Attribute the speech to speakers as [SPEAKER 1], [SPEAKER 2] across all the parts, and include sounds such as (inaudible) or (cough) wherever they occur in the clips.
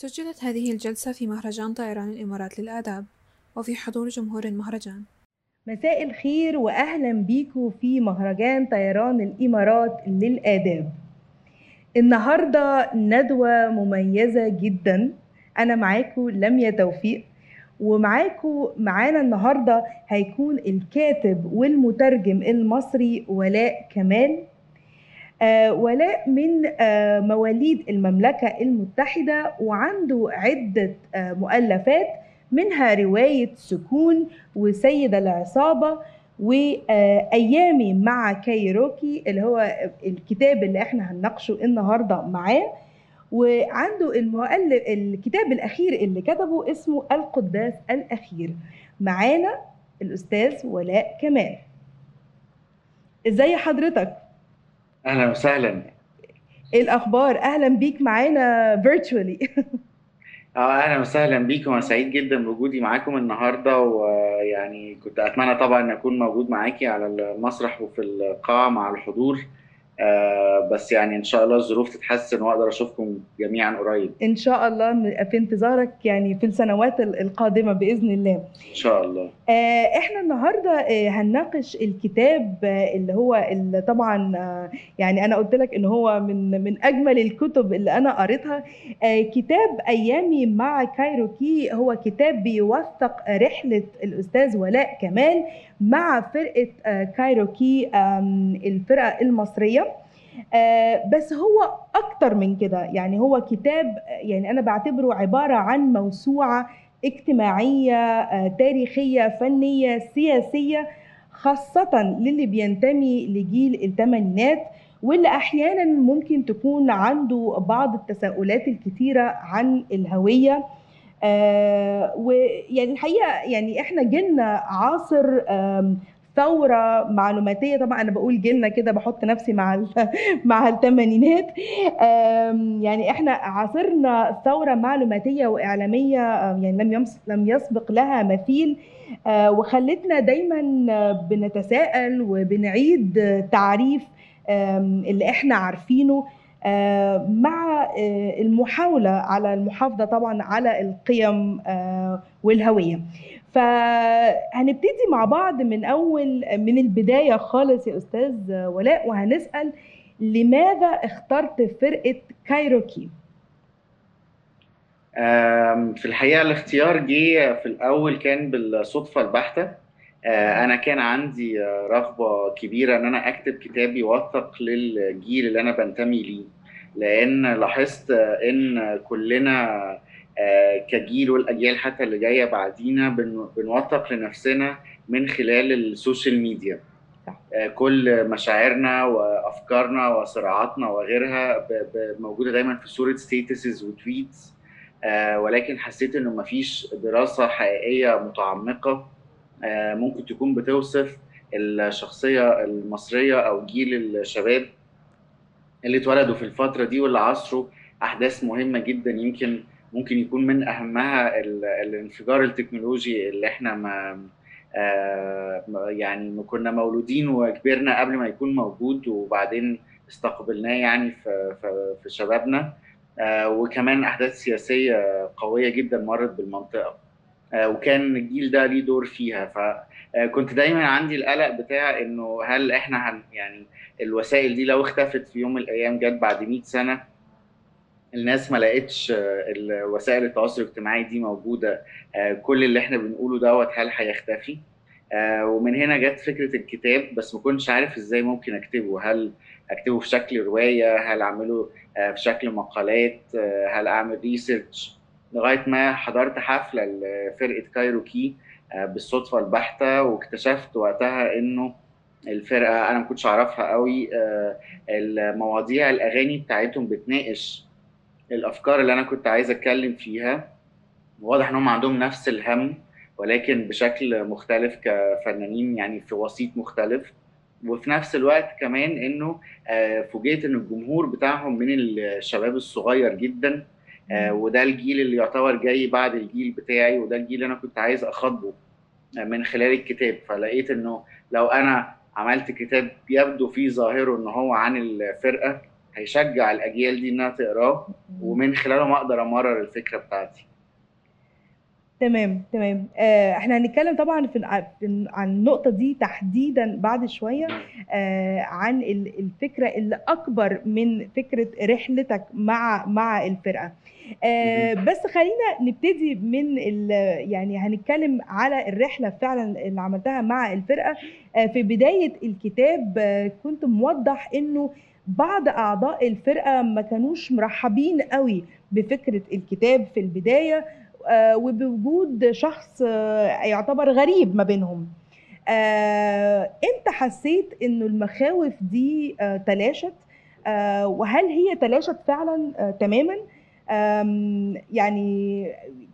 [SPEAKER 1] سجلت هذه الجلسة في مهرجان طيران الإمارات للآداب وفي حضور جمهور المهرجان.
[SPEAKER 2] مساء الخير واهلا بيكم في مهرجان طيران الإمارات للآداب. النهارده ندوة مميزة جدا. أنا معاكم لميا توفيق ومعاكم معانا النهارده هيكون الكاتب والمترجم المصري ولاء كمال. ولاء من آه مواليد المملكة المتحدة وعنده عدة آه مؤلفات منها رواية سكون وسيد العصابة وأيامي مع كايروكي اللي هو الكتاب اللي إحنا هنناقشه النهاردة معاه. وعنده المؤلف الكتاب الأخير اللي كتبه اسمه القداس الأخير. معانا الأستاذ ولاء كمال. إزاي حضرتك؟
[SPEAKER 3] أهلا وسهلا.
[SPEAKER 2] إيه الأخبار؟ أهلا بيك معانا virtually. (laughs)
[SPEAKER 3] آه أهلا وسهلا بيكم. أنا سعيد جدا بوجودي معاكم النهارده ويعني كنت أتمنى طبعا ان أكون موجود معاكي على المسرح وفي القاعة مع الحضور. آه بس يعني إن شاء الله الظروف تتحسن وأقدر أشوفكم جميعا قريب.
[SPEAKER 2] إن شاء الله في انتظارك يعني في السنوات القادمة بإذن الله.
[SPEAKER 3] إن شاء الله.
[SPEAKER 2] آه إحنا النهارده آه هنناقش الكتاب آه اللي هو اللي طبعا يعني أنا قلت لك إن هو من من أجمل الكتب اللي أنا قريتها. كتاب أيامي مع كايروكي هو كتاب بيوثق رحلة الأستاذ ولاء كمال. مع فرقة آه كايروكي الفرقة المصرية. آه بس هو أكتر من كده. يعني هو كتاب يعني أنا بعتبره عبارة عن موسوعة اجتماعية آه تاريخية فنية سياسية خاصة للي بينتمي لجيل الثمانينات واللي أحيانا ممكن تكون عنده بعض التساؤلات الكثيره عن الهوية. آه ويعني الحقيقة يعني إحنا جيلنا عاصر ثورة معلوماتية. طبعا أنا بقول جيلنا كده بحط نفسي مع (laughs) مع الثمانينات. يعني إحنا عاصرنا ثورة معلوماتية وإعلامية يعني لم لم يسبق لها مثيل. وخلتنا دايما بنتساءل وبنعيد تعريف اللي إحنا عارفينه. مع المحاولة على المحافظة طبعا على القيم والهوية فهنبتدي مع بعض من أول من البداية خالص يا أستاذ ولاء وهنسأل لماذا اخترت فرقة كايروكي؟
[SPEAKER 3] في الحقيقة الاختيار جه في الأول كان بالصدفة البحتة أنا كان عندي رغبة كبيرة إن أنا أكتب كتاب يوثق للجيل اللي أنا بنتمي ليه. لأن لاحظت إن كلنا كجيل والأجيال حتى اللي جاية بعدينا بنوثق لنفسنا من خلال ال social media. كل مشاعرنا وأفكارنا وصراعاتنا وغيرها موجودة دايما في صورة statuses و tweets ولكن حسيت إنه مفيش دراسة حقيقية متعمقة ممكن تكون بتوصف الشخصية المصرية أو جيل الشباب اللي اتولدوا في الفترة دي واللي عاصروا أحداث مهمة جدا يمكن ممكن يكون من أهمها الانفجار التكنولوجي اللي إحنا ما يعني كنا مولودين وكبرنا قبل ما يكون موجود وبعدين استقبلناه يعني في, في شبابنا. وكمان أحداث سياسية قوية جدا مرت بالمنطقة. وكان الجيل ده ليه دور فيها. فكنت دايما عندي القلق بتاع إنه هل إحنا هن يعني الوسائل دي لو اختفت في يوم من الأيام جت بعد 100 سنة الناس ما لقتش وسائل التواصل الاجتماعي دي موجودة كل اللي إحنا بنقوله دوت هل هيختفي؟ ومن هنا جت فكرة الكتاب بس ما كنتش عارف إزاي ممكن أكتبه. هل أكتبه في شكل رواية؟ هل أعمله في شكل مقالات؟ هل أعمل research لغاية ما حضرت حفلة لفرقة كايروكي بالصدفة البحتة واكتشفت وقتها إنه الفرقة أنا ما كنتش أعرفها قوي المواضيع الأغاني بتاعتهم بتناقش الأفكار اللي أنا كنت عايز أتكلم فيها. واضح إن هم عندهم نفس الهم ولكن بشكل مختلف كفنانين يعني في وسيط مختلف. وفي نفس الوقت كمان إنه فوجئت إن الجمهور بتاعهم من الشباب الصغير جدا. آه وده الجيل اللي يعتبر جاي بعد الجيل بتاعي وده الجيل اللي أنا كنت عايز اخاطبه آه من خلال الكتاب. فلقيت إنه لو أنا عملت كتاب يبدو فيه ظاهره إن هو عن الفرقة هيشجع الأجيال دي إنها تقراه ومن خلاله ما أقدر أمرر الفكرة بتاعتي.
[SPEAKER 2] تمام تمام. آه إحنا هنتكلم طبعا في عن النقطة دي تحديدا بعد شوية. آه عن ال- الفكرة اللي أكبر من فكرة رحلتك مع مع الفرقة. آه بس خلينا نبتدي من يعني هنتكلم على الرحلة فعلا اللي عملتها مع الفرقة. آه في بداية الكتاب آه كنت موضح إنه بعض أعضاء الفرقة ما كانوش مرحبين قوي بفكرة الكتاب في البداية. آه، وبوجود شخص آه، يعتبر غريب ما بينهم. آه، إمتى حسيت انه المخاوف دي آه، تلاشت؟ آه، وهل هي تلاشت فعلا آه، تماما؟ يعني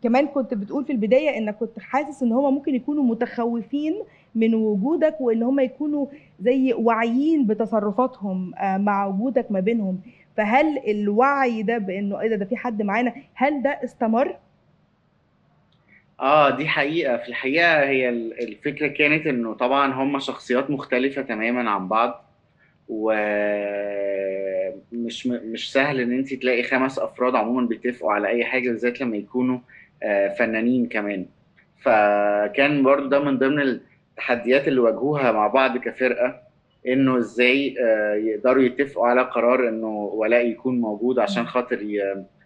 [SPEAKER 2] كمان كنت بتقول في البداية انك كنت حاسس ان هما ممكن يكونوا متخوفين من وجودك وان هما يكونوا زي واعيين بتصرفاتهم آه، مع وجودك ما بينهم. فهل الوعي ده بانه إيه ده ده في حد معانا هل ده استمر؟
[SPEAKER 3] آه دي حقيقة. في الحقيقة هي ال- الفكرة كانت إنه طبعا هم شخصيات مختلفة تماما عن بعض ومش مش سهل إن انت تلاقي خمس أفراد عموما بيتفقوا على أي حاجة بالذات لما يكونوا آه، فنانين كمان. فكان برضو ده من ضمن التحديات اللي واجهوها مع بعض كفرقة إنه إزاي آه، يقدروا يتفقوا على قرار إنه ولاء يكون موجود عشان خاطر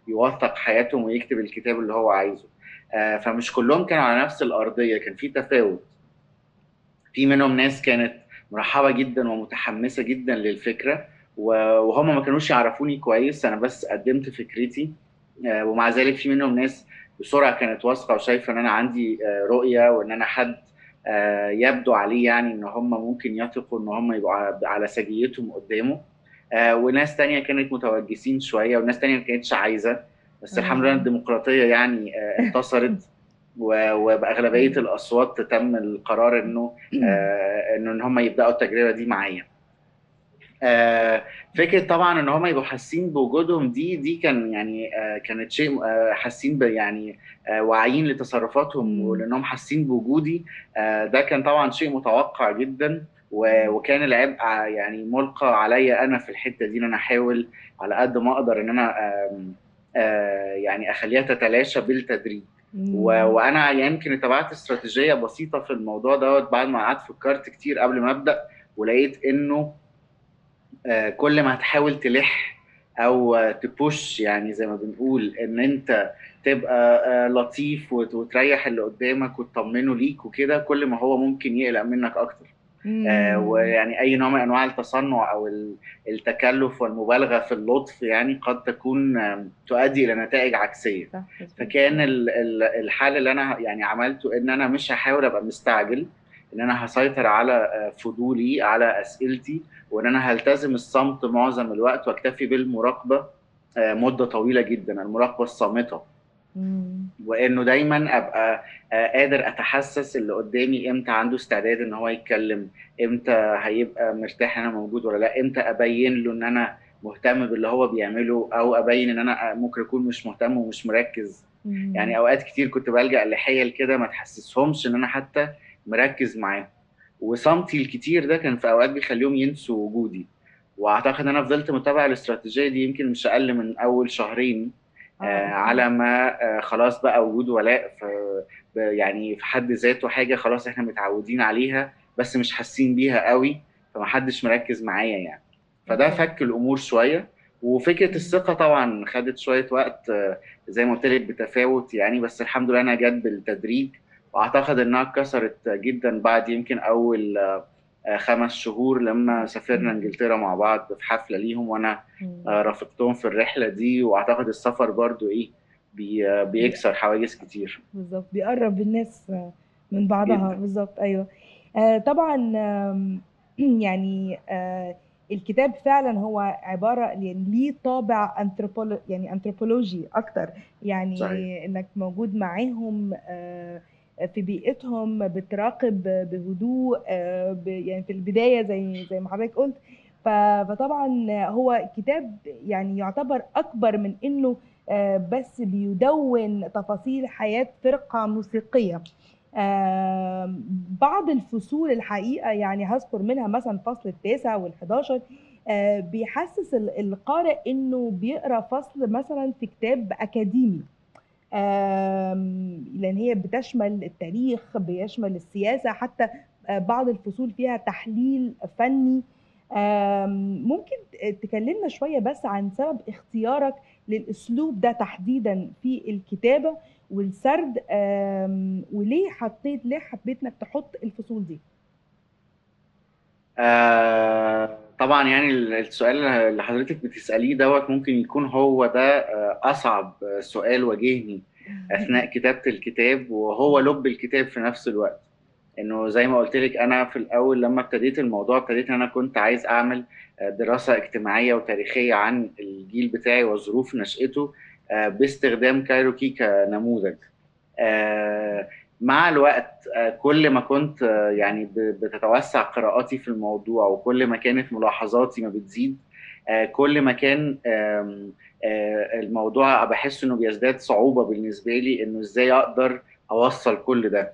[SPEAKER 3] يوثق حياتهم ويكتب الكتاب اللي هو عايزه. فمش كلهم كانوا على نفس الأرضية كان في تفاوت. في منهم ناس كانت مرحبة جدا ومتحمسة جدا للفكرة و- وهم ما كانوش يعرفوني كويس أنا بس قدمت فكرتي. آه، ومع ذلك في منهم ناس بسرعة كانت واثقة وشايفة إن أنا عندي آه، رؤية وإن أنا حد آه، يبدو عليه يعني إن هم ممكن يثقوا إن هم يبقوا على- سجيتهم قدامه. آه، وناس تانية كانت متوجسين شوية وناس تانية ما كانتش عايزة. بس الحمد لله الديمقراطية يعني آه، انتصرت (laughs) و- وبأغلبية الأصوات تم القرار إنه آه، إنه إن هم يبدأوا التجربة دي معايا. آه، فكرة طبعا إن هم يبقوا حاسين بوجودهم دي دي كان يعني آه، كانت شيء آه، حاسين ب- يعني آه، واعيين لتصرفاتهم
[SPEAKER 2] مم.
[SPEAKER 3] ولأنهم حاسين بوجودي. آه، ده كان طبعا شيء متوقع جدا وكان العبء يعني ملقى عليا أنا في الحتة دي إن أنا أحاول على قد ما أنا آم، آه، يعني أخليها تتلاشى بالتدريج. و- وأنا يمكن اتبعت استراتيجية بسيطة في الموضوع دوت بعد ما قعدت فكرت كتير قبل ما أبدأ ولقيت إنه آه، كل ما هتحاول تلح أو آه، تبوش يعني زي ما بنقول إن أنت تبقى آه، لطيف وت- وتريح اللي قدامك وتطمنه ليك وكده كل ما هو ممكن يقلق منك أكتر آه، ويعني أي نوع من أنواع التصنع أو ال- التكلف والمبالغة في اللطف يعني قد تكون تؤدي إلى نتائج عكسية
[SPEAKER 2] صح،.
[SPEAKER 3] فكان ال- ال- الحل اللي أنا يعني عملته إن أنا مش هحاول أبقى مستعجل إن أنا هسيطر على آه، فضولي على أسئلتي وإن أنا هلتزم الصمت معظم الوقت وأكتفي بالمراقبة آه، مدة طويلة جدا المراقبة
[SPEAKER 2] الصامتة.
[SPEAKER 3] وإنه دايما أبقى آه، قادر أتحسس اللي قدامي إمتى عنده استعداد إن هو يتكلم إمتى هيبقى مرتاح إن أنا موجود ولا لأ إمتى أبين له إن أنا مهتم باللي هو بيعمله أو أبين إن أنا ممكن أكون مش مهتم ومش مركز.
[SPEAKER 2] مم.
[SPEAKER 3] يعني أوقات كتير كنت بلجأ لحيل كده ما تحسسهمش إن أنا حتى مركز معاهم. وصمتي الكتير ده كان في أوقات بيخليهم ينسوا وجودي. وأعتقد إن أنا فضلت متابع الاستراتيجية دي يمكن مش أقل من أول شهرين. آه على ما آه خلاص بقى وجود ولاء في يعني في حد ذاته حاجة خلاص إحنا متعودين عليها بس مش حاسين بيها قوي فمحدش مركز معايا يعني فده. فك الأمور شوية وفكرة الثقة طبعا خدت شوية وقت آه، زي ما قلت لك بتفاوت يعني بس الحمد لله انها جت بالتدريج وأعتقد إنها اتكسرت جدا بعد يمكن أول آه، آه، خمس شهور لما سافرنا انجلترا مع بعض في حفلة ليهم
[SPEAKER 2] وأنا.
[SPEAKER 3] آه، رافقتهم في الرحلة دي وأعتقد السفر برضو إيه بي بيكسر حواجز كتير
[SPEAKER 2] بالظبط بيقرب الناس من بعضها. بالظبط أيوه آه طبعا (clears throat) يعني آه الكتاب فعلا هو عبارة يعني ليه طابع انثروبولو يعني انثروبولوجي أكتر يعني
[SPEAKER 3] صحيح.
[SPEAKER 2] إنك موجود معاهم آه في بيئتهم بتراقب بهدوء آه يعني في البداية زي زي ما حضرتك قلت. فطبعا هو كتاب يعني يعتبر أكبر من إنه آه، بس بيدون تفاصيل حياة فرقة موسيقية. آم، بعض الفصول الحقيقة يعني هذكر منها مثلا فصل التاسع والحداشر آه، بيحسس ال- القارئ إنه بيقرأ فصل مثلا في كتاب أكاديمي. لأن هي بتشمل التاريخ بيشمل السياسة حتى آه، بعض الفصول فيها تحليل فني. ممكن تكلمنا شوية بس عن سبب اختيارك للأسلوب ده تحديدا في الكتابة والسرد. وليه حطيت ليه حبيت إنك تحط الفصول دي؟
[SPEAKER 3] آه طبعا يعني ال- السؤال اللي حضرتك بتسأليه دوت ممكن يكون هو ده آه، أصعب سؤال واجهني أثناء كتابة الكتاب وهو لب الكتاب في نفس الوقت. إنه زي ما قلت لك أنا في الأول لما ابتديت الموضوع ابتديت أنا كنت عايز أعمل آه، دراسة اجتماعية وتاريخية عن الجيل بتاعي وظروف نشأته آه، باستخدام كايروكي كنموذج. آه، مع الوقت آه، كل ما كنت آه، يعني بتتوسع قراءاتي في الموضوع وكل ما كانت ملاحظاتي ما بتزيد آه، كل ما كان الموضوع بحس إنه بيزداد صعوبة بالنسبة لي إنه إزاي أقدر أوصل كل ده.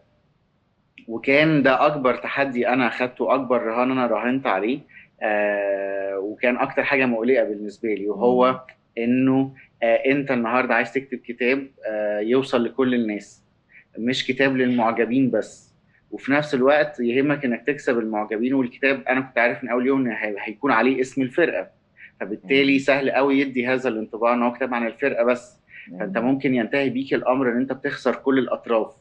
[SPEAKER 3] وكان ده أكبر تحدي أنا أخدته أكبر رهان أنا راهنت عليه وكان أكتر حاجة مقلقة بالنسبة لي وهو إنه أنت النهارده عايز تكتب كتاب يوصل لكل الناس. مش كتاب للمعجبين بس. وفي نفس الوقت يهمك إنك تكسب المعجبين والكتاب أنا كنت عارف من أول يوم إن هي- هيكون عليه اسم الفرقة. فبالتالي سهل قوي يدي هذا الانطباع إن هو كتاب عن الفرقة بس. فأنت ممكن ينتهي بيك الأمر إن أنت بتخسر كل الأطراف.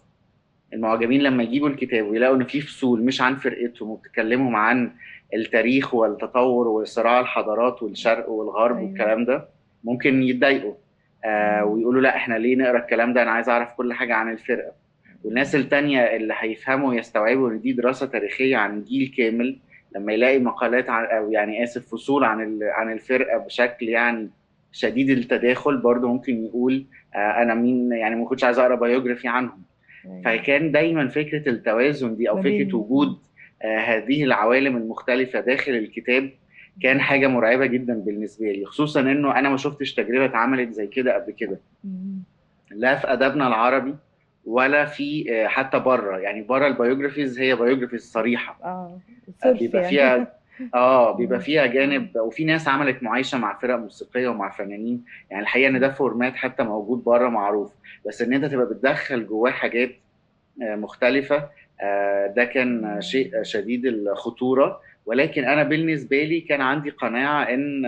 [SPEAKER 3] المعجبين لما يجيبوا الكتاب ويلاقوا إن في فصول مش عن فرقتهم وبتكلمهم عن التاريخ والتطور وصراع الحضارات والشرق والغرب
[SPEAKER 2] أيوة.
[SPEAKER 3] والكلام ده ممكن يتضايقوا. آه ويقولوا لأ إحنا ليه نقرأ الكلام ده؟ أنا عايز أعرف كل حاجة عن الفرقة. والناس التانية اللي هيفهموا ويستوعبوا إن دي دراسة تاريخية عن جيل كامل لما يلاقي مقالات عن أو يعني آسف فصول عن عن الفرقة بشكل يعني شديد التداخل برضه ممكن يقول آه أنا مين؟ يعني ما كنتش عايز أقرأ biography عنهم. فكان دايما فكرة التوازن دي
[SPEAKER 2] أو
[SPEAKER 3] فكرة وجود آه هذه العوالم المختلفة داخل الكتاب كان حاجة مرعبة جدا بالنسبة لي خصوصا إنه أنا ما شفتش تجربة اتعملت زي كده قبل كده. لا في أدبنا العربي ولا في آه، حتى بره. يعني بره ال biographies هي biographies
[SPEAKER 2] صريحة.
[SPEAKER 3] آه
[SPEAKER 2] آه،
[SPEAKER 3] بيبقى
[SPEAKER 2] يعني.
[SPEAKER 3] فيها
[SPEAKER 2] آه. (laughs)
[SPEAKER 3] بيبقى فيها جانب وفي ناس عملت معايشة مع فرق موسيقية ومع فنانين. يعني الحقيقة إن ده فورمات حتى موجود بره معروف. بس إن أنت تبقى بتدخل جواه حاجات آه، مختلفة ده كان شيء شديد الخطورة. ولكن أنا بالنسبة لي كان عندي قناعة إن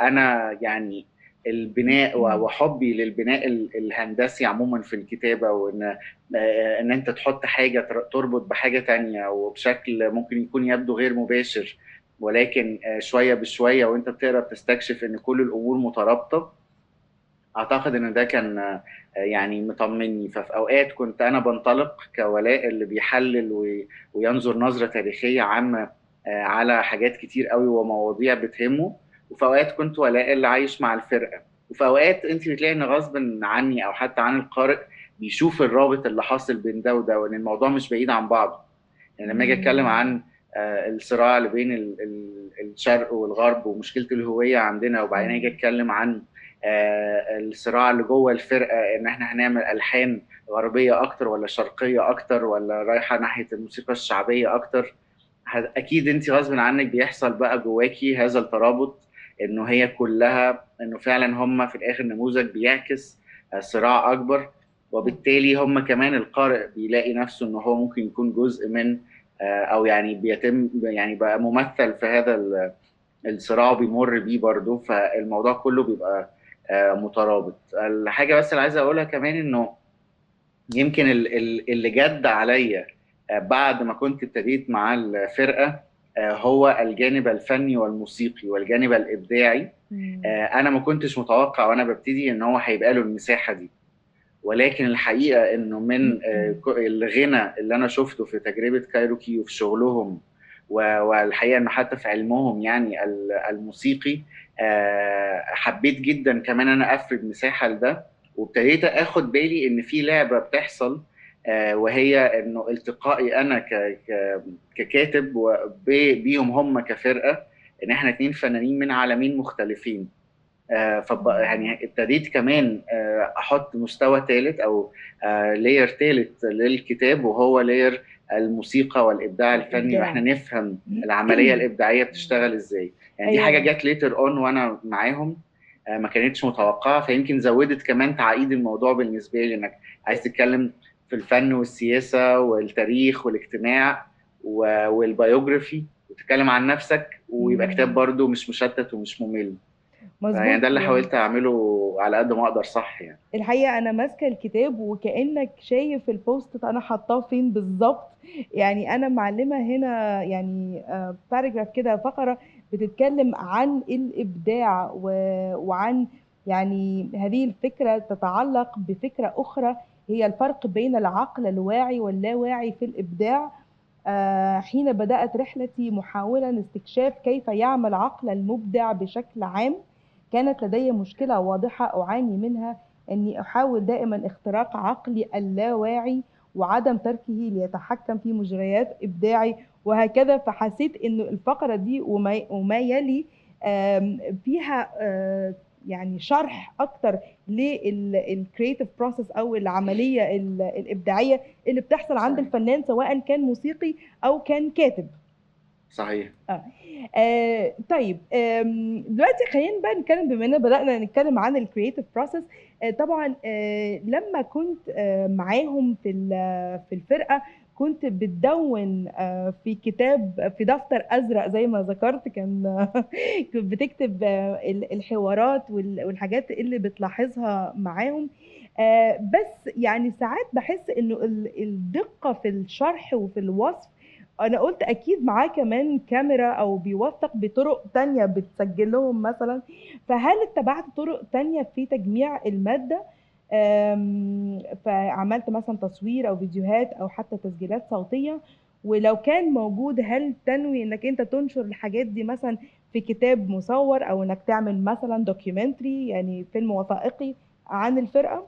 [SPEAKER 3] أنا يعني البناء وحبي للبناء ال- الهندسي عموما في الكتابة وإن آه، إن أنت تحط حاجة تر- تربط بحاجة تانية وبشكل ممكن يكون يبدو غير مباشر ولكن آه، شوية بشوية وأنت بتقرا بتستكشف إن كل الأمور مترابطة أعتقد إن ده كان آه، يعني مطمني. ففي أوقات كنت أنا بنطلق كولاء اللي بيحلل وي- وينظر نظرة تاريخية عامة على حاجات كتير قوي ومواضيع بتهمه. وفي أوقات كنت ولاء اللي عايش مع الفرقة. وفي أوقات أنت بتلاقي إن غصب عني أو حتى عن القارئ بيشوف الرابط اللي حاصل بين ده وده وإن الموضوع مش بعيد عن بعضه. يعني لما أجي أتكلم عن آه، الصراع اللي بين ال- ال- الشرق والغرب ومشكلة الهوية عندنا وبعدين أجي أتكلم عن آه، الصراع اللي جوه الفرقة إن إحنا هنعمل ألحان غربية أكتر ولا شرقية أكتر ولا رايحة ناحية الموسيقى الشعبية أكتر؟ أكيد أنت غصب عنك بيحصل بقى جواكي هذا الترابط. إنه هي كلها إنه فعلا هم في الآخر نموذج بيعكس صراع أكبر وبالتالي هم كمان القارئ بيلاقي نفسه ان هو ممكن يكون جزء من آه، أو يعني بيتم يعني بقى ممثل في هذا ال- الصراع وبيمر بيه برضه فالموضوع كله بيبقى آه، مترابط. الحاجة بس اللي عايز أقولها كمان إنه يمكن ال- ال- اللي جد عليا آه، بعد ما كنت ابتديت مع الفرقة هو الجانب الفني والموسيقي والجانب
[SPEAKER 2] الإبداعي.
[SPEAKER 3] آه، أنا ما كنتش متوقع وأنا ببتدي إن هو هيبقى له المساحة دي. ولكن الحقيقة إنه من آه، الغنى اللي أنا شفته في تجربة كايروكي وفي شغلهم والحقيقة إنه حتى في علمهم يعني ال- الموسيقي آه، حبيت جدا كمان أنا أفرد مساحة لده. وابتديت أخد بالي إن في لعبة بتحصل آه، وهي إنه التقائي أنا ككاتب وب- بيهم هم كفرقة إن إحنا اتنين فنانين من عالمين مختلفين آه، فب يعني ابتديت كمان آه، أحط مستوى ثالث أو layer ثالث للكتاب وهو layer الموسيقى والإبداع الفني. وإحنا نفهم العملية الإبداعية بتشتغل إزاي يعني دي
[SPEAKER 2] أيوة.
[SPEAKER 3] حاجة جت later on وأنا معاهم آه، ما كانتش متوقعة فيمكن زودت كمان تعقيد الموضوع بالنسبة لي إنك عايز تتكلم في الفن والسياسة والتاريخ والاجتماع وال biography وتتكلم عن نفسك ويبقى. كتاب برضو مش مشتت ومش ممل
[SPEAKER 2] مظبوط
[SPEAKER 3] يعني ده اللي
[SPEAKER 2] يعني.
[SPEAKER 3] حاولت أعمله على قد ما أقدر صح يعني
[SPEAKER 2] الحقيقة أنا ماسكة الكتاب وكأنك شايف ال post أنا حاطاه فين بالظبط يعني أنا معلمة هنا يعني paragraph كده فقرة بتتكلم عن الإبداع وعن يعني هذه الفكرة تتعلق بفكرة أخرى هي الفرق بين العقل الواعي واللاواعي في الإبداع. آه، حين بدأت رحلتي محاولا استكشاف كيف يعمل عقل المبدع بشكل عام كانت لدي مشكلة واضحة أعاني منها إني أحاول دائما اختراق عقلي اللاواعي وعدم تركه ليتحكم في مجريات إبداعي وهكذا. فحسيت إنه الفقرة دي وما وما يلي فيها آه، يعني شرح أكتر لل creative process أو العملية ال- الإبداعية اللي بتحصل عند
[SPEAKER 3] صحيح.
[SPEAKER 2] الفنان سواء كان موسيقي أو كان كاتب.
[SPEAKER 3] صحيح.
[SPEAKER 2] آه. طيب آم، دلوقتي خلينا بقى نتكلم بما إننا بدأنا نتكلم عن ال creative process آه طبعا آه لما كنت آه معاهم في في الفرقة كنت بتدون آه في كتاب في دفتر أزرق زي ما ذكرت كان كنت (laughs) بتكتب آه ال- الحوارات وال- والحاجات اللي بتلاحظها معاهم. آه بس يعني ساعات بحس إنه ال- الدقة في الشرح وفي الوصف أنا قلت أكيد معاه كمان كاميرا أو بيوثق بطرق تانية بتسجل لهم مثلا. فهل اتبعت طرق تانية في تجميع المادة؟ أم، فعملت مثلا تصوير أو فيديوهات أو حتى تسجيلات صوتية. ولو كان موجود هل تنوي إنك أنت تنشر الحاجات دي مثلا في كتاب مصور أو إنك تعمل مثلا دوكيومنتري يعني فيلم وثائقي عن الفرقة؟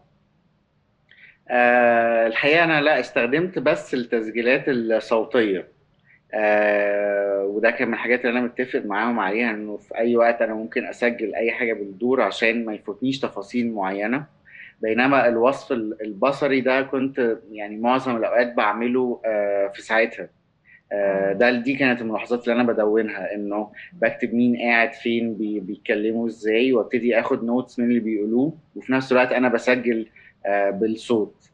[SPEAKER 3] آه الحقيقة أنا لا استخدمت بس التسجيلات الصوتية. آه وده كان من الحاجات اللي أنا متفق معاهم عليها إنه في أي وقت أنا ممكن أسجل أي حاجة بتدور عشان ما يفوتنيش تفاصيل معينة. بينما الوصف ال- البصري ده كنت يعني معظم الأوقات بعمله آه في ساعتها. آه ده دي كانت الملاحظات اللي أنا بدونها إنه بكتب مين قاعد فين بي بيتكلموا إزاي وأبتدي آخد notes من اللي بيقولوه وفي نفس الوقت أنا بسجل آه بالصوت.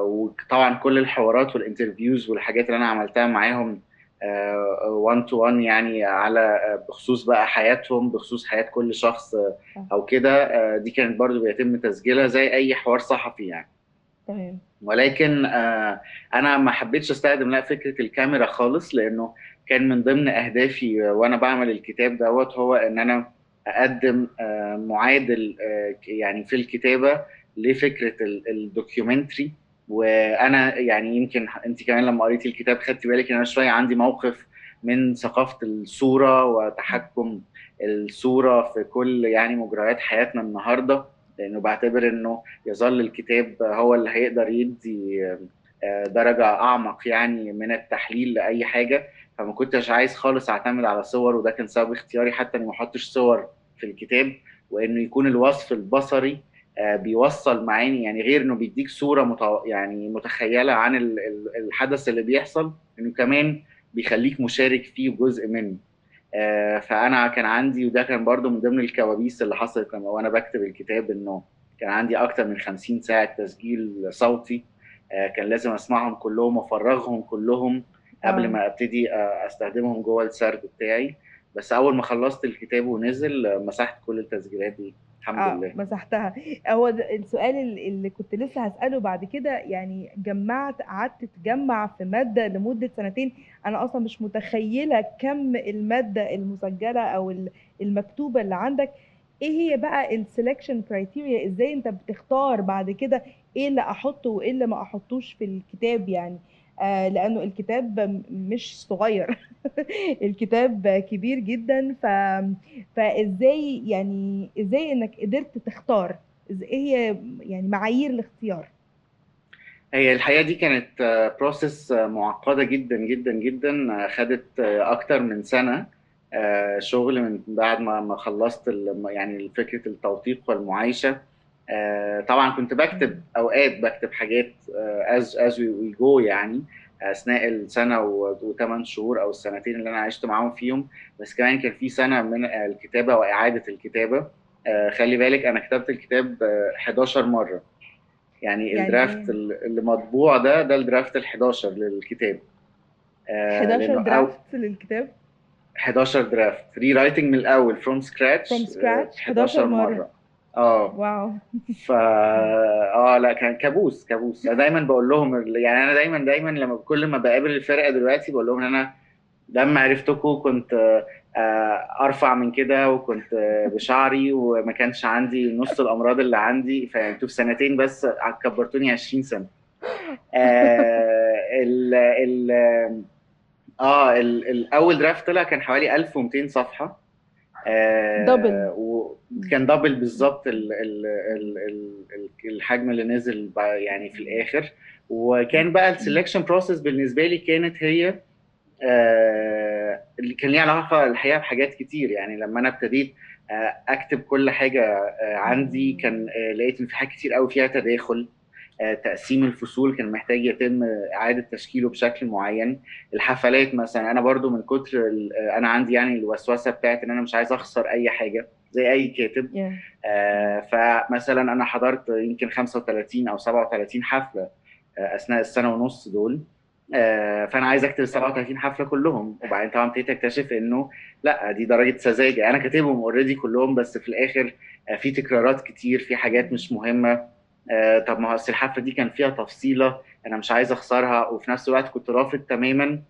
[SPEAKER 3] وطبعا كل الحوارات وال interviews والحاجات اللي أنا عملتها معاهم 1 to 1 يعني على آه، بخصوص بقى حياتهم بخصوص حياة كل شخص آه، أو كده آه، دي كانت برضو بيتم تسجيلها زي أي حوار صحفي يعني.
[SPEAKER 2] تمام.
[SPEAKER 3] ولكن أنا ما حبيتش أستخدم لا فكرة الكاميرا خالص لأنه كان من ضمن أهدافي وأنا بعمل الكتاب دوت هو إن أنا أقدم معادل يعني في الكتابة لفكرة ال- الدوكيومنتري. وأنا يعني يمكن انت كمان لما قريتي الكتاب خدتي بالك ان أنا شوية عندي موقف من ثقافة الصورة وتحكم الصورة في كل يعني مجريات حياتنا النهارده لأنه بعتبر إنه يظل الكتاب هو اللي هيقدر يدي آه، درجة أعمق يعني من التحليل لأي حاجة. فما كنتش عايز خالص أعتمد على صور وده كان سبب اختياري حتى إني ما أحطش صور في الكتاب وإنه يكون الوصف البصري بيوصل معاني يعني غير إنه بيديك صورة متو... يعني متخيلة عن ال- ال- الحدث اللي بيحصل إنه كمان بيخليك مشارك فيه جزء منه. آه، فأنا كان عندي وده كان برضو من ضمن الكوابيس اللي حصلت لما وأنا بكتب الكتاب إنه كان عندي أكتر من 50 ساعة تسجيل صوتي. آه، كان لازم أسمعهم كلهم وأفرغهم كلهم قبل
[SPEAKER 2] آه.
[SPEAKER 3] ما أبتدي آه، أستخدمهم جوه السرد بتاعي. بس أول ما خلصت الكتاب ونزل آه، مسحت كل التسجيلات دي. الحمد
[SPEAKER 2] آه
[SPEAKER 3] لله.
[SPEAKER 2] مسحتها. هو السؤال اللي كنت لسه هسأله بعد كده يعني جمعت قعدت تجمع في مادة لمدة سنتين أنا أصلا مش متخيلة كم المادة المسجلة أو ال- المكتوبة اللي عندك. إيه هي بقى ال selection criteria إزاي أنت بتختار بعد كده إيه اللي أحطه وإيه اللي ما أحطوش في الكتاب يعني؟ لأنه الكتاب مش صغير. (laughs) الكتاب كبير جدا ف فإزاي يعني إزاي إنك قدرت تختار؟ إيه هي يعني معايير الاختيار؟
[SPEAKER 3] هي الحقيقة دي كانت process معقدة جدا جدا جدا. آه، خدت آه، أكتر من سنة آه، شغل من بعد ما خلصت يعني فكرة التوثيق والمعايشة. آه، طبعا كنت بكتب أوقات بكتب حاجات as as we go يعني أثناء السنة وثمان شهور أو السنتين اللي أنا عشت معاهم فيهم. بس كمان كان في سنة من الكتابة وإعادة الكتابة. آه، خلي بالك أنا كتبت الكتاب 11 مرة. يعني, يعني ال draft اللي مطبوع ده ده ال draft ال 11 للكتاب
[SPEAKER 2] 11 draft للكتاب؟
[SPEAKER 3] 11 draft. rewriting من الأول from scratch
[SPEAKER 2] from scratch 11 مرة, مرة.
[SPEAKER 3] آه.
[SPEAKER 2] wow.
[SPEAKER 3] فا آه لا كان كابوس كابوس. أنا دايما بقول لهم يعني أنا دايما دايما لما كل ما بقابل الفرقة دلوقتي بقول لهم إن أنا لما عرفتكم كنت آه، أرفع من كده وكنت بشعري وما كانش عندي نص الأمراض اللي عندي. فأنتوا في سنتين بس كبرتوني 20 سنة. (laughs) آه ال ال آه الأول draft طلع كان حوالي 1200 صفحة.
[SPEAKER 2] آه double
[SPEAKER 3] وكان double بالظبط الحجم اللي نزل يعني في الآخر. وكان بقى ال selection process بالنسبة لي كانت هي آه اللي كان ليها علاقة الحقيقة بحاجات كتير. يعني لما أنا ابتديت آه أكتب كل حاجة آه عندي كان لقيت إن في حاجات كتير قوي فيها تداخل. تقسيم الفصول كان محتاج يتم إعادة تشكيله بشكل معين. الحفلات مثلا أنا برضو من كتر آه، أنا عندي يعني الوسوسة بتاعت إن أنا مش عايز أخسر أي حاجة زي أي كاتب.
[SPEAKER 2] Yeah.
[SPEAKER 3] آه فمثلا أنا حضرت يمكن 35 أو 37 حفلة آه أثناء السنة ونص دول. آه فأنا عايز أكتب ال 37 حفلة كلهم. وبعدين طبعا ابتديت أكتشف إنه لأ دي درجة سذاجة. أنا كاتبهم اوريدي كلهم بس في الآخر آه في تكرارات كتير في حاجات مش مهمة. آه طب ما هو الحفله دي كان فيها تفصيلة أنا مش عايز أخسرها وفي نفس الوقت كنت رافض تماما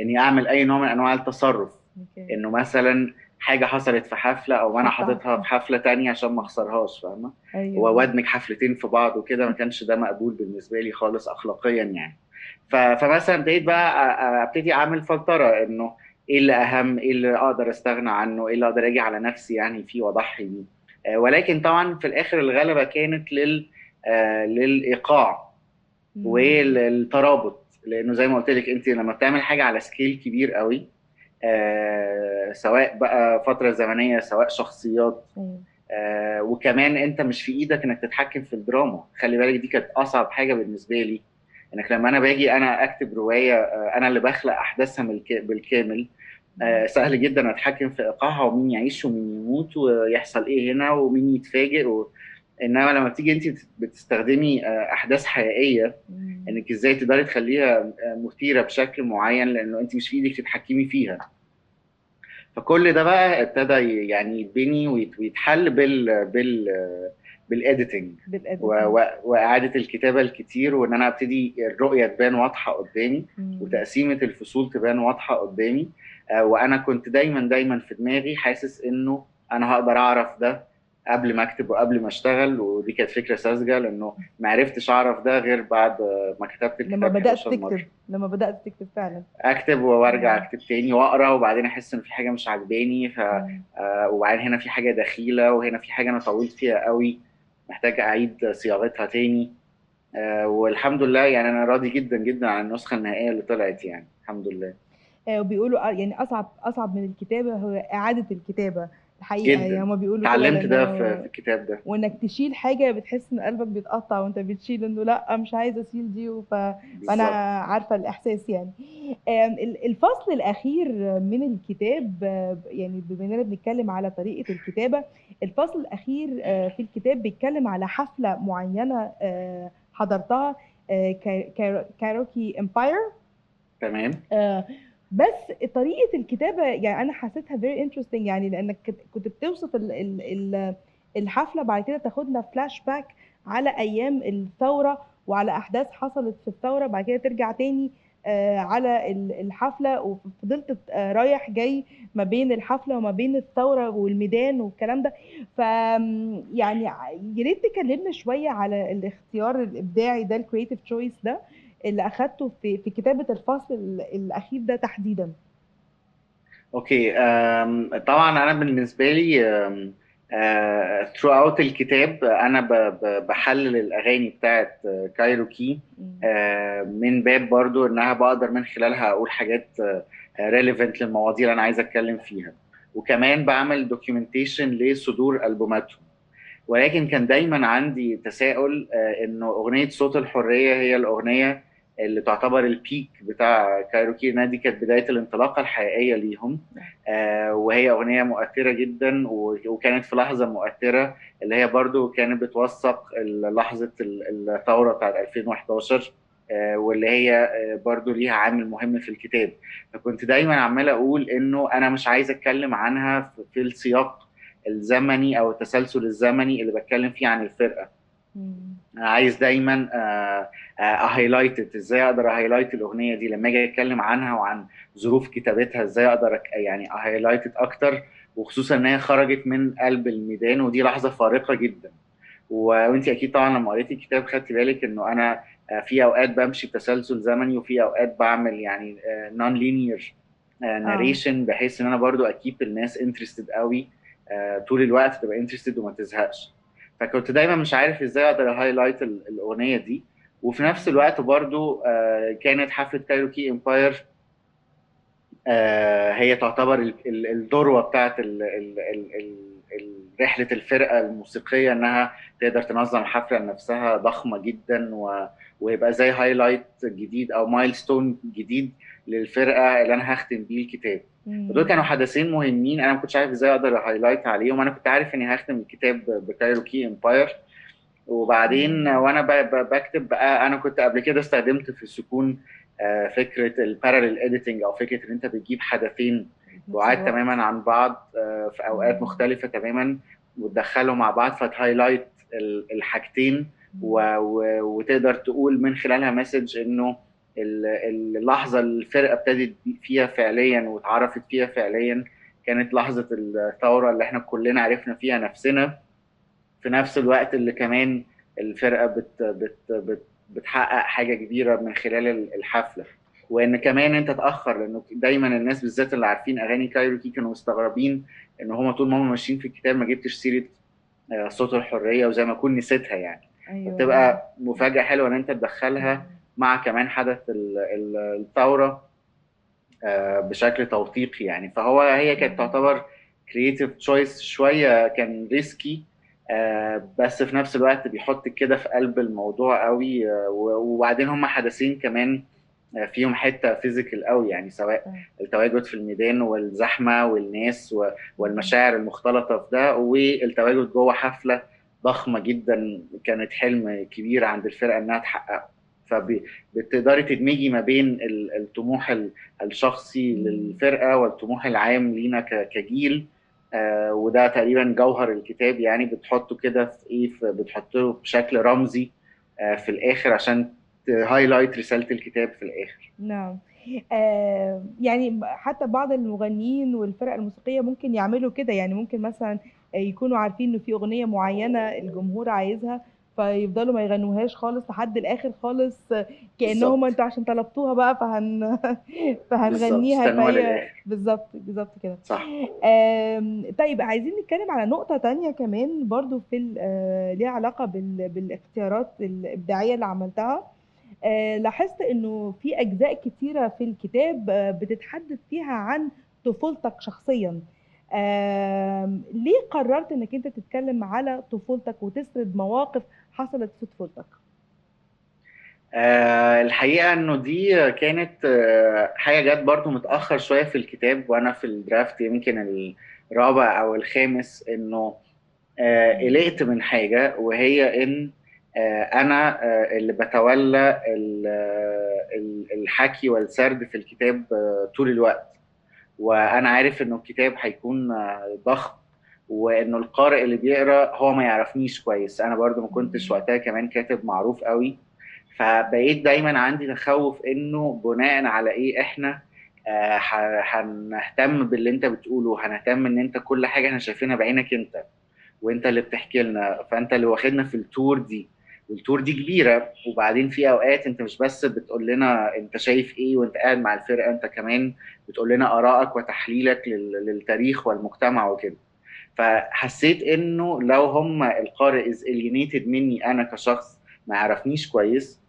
[SPEAKER 3] إني أعمل أي نوع من أنواع التصرف. okay. إنه مثلا حاجة حصلت في حفلة أو أنا حاططها في حفلة تانية عشان ما أخسرهاش فاهمة؟ أيوة. وادمج حفلتين في بعض وكده ما كانش ده مقبول بالنسبة لي خالص اخلاقيا يعني. فمثلا ابتديت بقى أبتدي أعمل فلترة إنه إيه اللي أهم إيه اللي أقدر أستغنى عنه إيه اللي أقدر أجي على نفسي يعني فيه واضحي بيه ولكن طبعا في الآخر الغلبة كانت لل آه، للإيقاع وللترابط. لأنه زي ما قلت لك أنت لما بتعمل حاجة على سكيل كبير قوي آه سواء بقى فترة زمنية سواء شخصيات آه وكمان أنت مش في إيدك إنك تتحكم في الدراما. خلي بالك دي كانت أصعب حاجة بالنسبة لي. إنك لما أنا باجي أنا أكتب رواية آه أنا اللي بخلق أحداثها بالكامل آه، سهل جدا أتحكم في إيقاعها ومين يعيش ومين يموت ويحصل إيه هنا ومين يتفاجئ و... إنما لما تيجي انت بتستخدمي آه، أحداث حقيقية إنك إزاي تقدري تخليها آه، مثيرة بشكل معين لأنه انت مش في إيدك تتحكمي فيها. فكل ده بقى ابتدى يعني يتبني ويتحل بال بال بالاديتنج وإعادة الكتابة الكتير وإن أنا أبتدي الرؤية تبان واضحة قدامي وتقسيمة الفصول تبان واضحة قدامي. آه، وأنا كنت دايما دايما في دماغي حاسس إنه أنا هقدر أعرف ده قبل ما اكتب وقبل ما أشتغل. ودي كانت فكرة ساذجة لأنه ما عرفتش أعرف ده غير بعد ما كتبت الكتاب
[SPEAKER 2] لما بدأت تكتب مرة. لما بدأت تكتب فعلا.
[SPEAKER 3] أكتب وأرجع أكتب تاني وأقرأ وبعدين أحس إن في حاجة مش عاجباني. ف آه وبعدين هنا في حاجة دخيلة وهنا في حاجة أنا طولت فيها قوي. محتاج أعيد صياغتها تاني. آه والحمد لله يعني أنا راضي جدا جدا عن النسخة النهائية اللي طلعت يعني الحمد لله.
[SPEAKER 2] آه، وبيقولوا آه، يعني أصعب أصعب من الكتابة هو إعادة الكتابة. الحقيقة
[SPEAKER 3] يعني
[SPEAKER 2] هما بيقولوا
[SPEAKER 3] اتعلمت ده في الكتاب ده.
[SPEAKER 2] وإنك تشيل حاجة بتحس إن قلبك بيتقطع وأنت بتشيل إنه لأ مش عايزه أشيل دي. فأنا عارفة الإحساس يعني. الفصل الأخير من الكتاب يعني بما إننا بنتكلم على طريقة الكتابة الفصل الأخير آه، في الكتاب بيتكلم على حفلة معينة حضرتها كايروكي Empire.
[SPEAKER 3] تمام.
[SPEAKER 2] بس طريقة الكتابة يعني أنا حسيتها very interesting يعني لأنك كنت بتوصف الحفلة بعد كده تاخدنا فلاش باك على أيام الثورة وعلى أحداث حصلت في الثورة بعد كده ترجع تاني آه، على الحفلة وفضلت آه، رايح جاي ما بين الحفلة وما بين الثورة والميدان والكلام ده. ف يعني يا ريت تكلمنا شوية على الاختيار الإبداعي ده ال creative choice ده. اللي أخدته في في كتابة الفصل الأخير ده تحديدا.
[SPEAKER 3] okay طبعا أنا بالنسبة لي throughout الكتاب أنا بحلل الأغاني بتاعت كايروكي من باب برضو إنها بقدر من خلالها أقول حاجات relevant للمواضيع اللي أنا عايز أتكلم فيها. وكمان بعمل documentation لصدور ألبوماتهم. ولكن كان دايما عندي تساؤل إنه أغنية صوت الحرية هي الأغنية اللي تعتبر ال peak بتاع كايروكي لأنها دي كانت بداية الانطلاقة الحقيقية ليهم. آه وهي أغنية مؤثرة جدا وكانت في لحظة مؤثرة اللي هي برضو كانت بتوثق لحظة ال- الثورة بتاعت 2011 آه، واللي هي آه، برضو ليها عامل مهم في الكتاب. فكنت دايما عمال أقول إنه أنا مش عايز أتكلم عنها في- السياق الزمني أو التسلسل الزمني اللي بتكلم فيه عن الفرقة. عايز دايما ا highlight إزاي أقدر ا highlight الاغنية دي؟ لما أجي اتكلم عنها وعن ظروف كتابتها إزاي أقدر يعني ا highlight أكتر؟ وخصوصا إن هي خرجت من قلب الميدان ودي لحظة فارقة جدا. وانت أكيد طبعا لما قريتي الكتاب خدتي بالك إنه أنا آه، في أوقات بمشي بتسلسل زمني وفي أوقات بعمل يعني non-linear narration بحيث إن أنا برضو أ keep الناس interested قوي آه، طول الوقت تبقى interested وما تزهقش. فكنت دايما مش عارف إزاي أقدر highlight الأغنية دي وفي نفس الوقت برضو آه، كانت حفلة كايروكي Empire آه، هي تعتبر ال- ال- الذروة بتاعت رحلة الفرقة الموسيقية إنها تقدر تنظم حفلة لنفسها ضخمة جدا ويبقى زي highlight جديد أو milestone جديد للفرقة اللي أنا هختم بيه الكتاب. ودول كانوا حدثين مهمين. أنا ما كنتش عارف إزاي أقدر highlight عليهم. أنا كنت عارف إني هختم الكتاب بكايروكي Empire وبعدين وأنا بكتب بقى أنا كنت قبل كده استخدمت في السكون آه، فكرة ال parallel editing أو فكرة إن أنت بتجيب حدثين بعاد. تماما عن بعض آه، في
[SPEAKER 2] أوقات.
[SPEAKER 3] مختلفة تماما وتدخلهم مع بعض فت highlight ال- الحاجتين وتقدر تقول من خلالها message إنه اللحظة اللي الفرقة ابتدت فيها فعليا واتعرفت فيها فعليا كانت لحظة الثورة اللي إحنا كلنا عرفنا فيها نفسنا. في نفس الوقت اللي كمان الفرقة بت بت بت بتحقق حاجة كبيرة من خلال ال- الحفلة. وإن كمان أنت تأخر لأنه دايما الناس بالذات اللي عارفين أغاني كايروكي كانوا مستغربين إن هم طول ما هم ماشيين في الكتاب ما جبتش سيرة آه، صوت الحرية وزي ما اكون نسيتها يعني.
[SPEAKER 2] أيوه.
[SPEAKER 3] بتبقى مفاجأة حلوة إن أنت تدخلها مع كمان حدث ال- ال- الثورة آه، بشكل توثيقي يعني. فهو هي كانت تعتبر creative choice شوية كان risky بس في نفس الوقت بيحط كده في قلب الموضوع قوي آه، وبعدين هم حدثين كمان آه، فيهم حتة فيزيكال قوي يعني سواء التواجد في الميدان والزحمة والناس والمشاعر المختلطة في ده والتواجد جوه حفلة ضخمة جدا كانت حلم كبير عند الفرقة إنها تحققه. فبتقدري تدمجي ما بين ال- الطموح ال- الشخصي للفرقة والطموح العام لينا كجيل. آه وده تقريبا جوهر الكتاب. يعني بتحطه كده في إيه؟ بتحطه بشكل رمزي آه في الآخر عشان تهايلايت رسالة الكتاب في الآخر.
[SPEAKER 2] نعم. آه يعني حتى بعض المغنيين والفرق الموسيقية ممكن يعملوا كده. يعني ممكن مثلا يكونوا عارفين إنه في أغنية معينة الجمهور عايزها فيفضلوا ما يغنوهاش خالص لحد الآخر خالص
[SPEAKER 3] كأنهم.
[SPEAKER 2] أنتوا عشان طلبتوها بقى فهن (laughs) فهنغنيها بالظبط بالظبط كده.
[SPEAKER 3] صح.
[SPEAKER 2] طيب عايزين نتكلم على نقطة تانية كمان برضو في آه، ليها علاقة بال- بالاختيارات الإبداعية اللي عملتها. آه، لاحظت إنه في أجزاء كتيرة في الكتاب آه، بتتحدث فيها عن طفولتك شخصيا. ليه قررت إنك أنت تتكلم على طفولتك وتسرد مواقف حصلت في طفولتك؟
[SPEAKER 3] آه الحقيقة إنه دي كانت آه حاجة جت برضو متأخر شوية في الكتاب وأنا في الدرافت يمكن الرابع أو الخامس إنه آه قلقت من حاجة وهي إن آه أنا آه اللي بتولى ال- الحكي والسرد في الكتاب آه طول الوقت وأنا عارف إنه الكتاب هيكون آه ضخم وإنه القارئ اللي بيقرأ هو ما يعرفنيش كويس. أنا برضو ما كنتش وقتها كمان كاتب معروف قوي. فبقيت دايما عندي تخوف إنه بناء على إيه إحنا آه، هنهتم باللي أنت بتقوله هنهتم إن أنت كل حاجة إحنا شايفينها بعينك أنت وأنت اللي بتحكي لنا. فأنت اللي واخدنا في ال tour دي. وال tour دي كبيرة وبعدين في أوقات أنت مش بس بتقول لنا أنت شايف إيه وأنت قاعد مع الفرقة أنت كمان بتقول لنا آرائك وتحليلك لل- للتاريخ والمجتمع وكده. فحسيت إنه لو هم القارئ is alienated مني أنا كشخص ما يعرفنيش كويس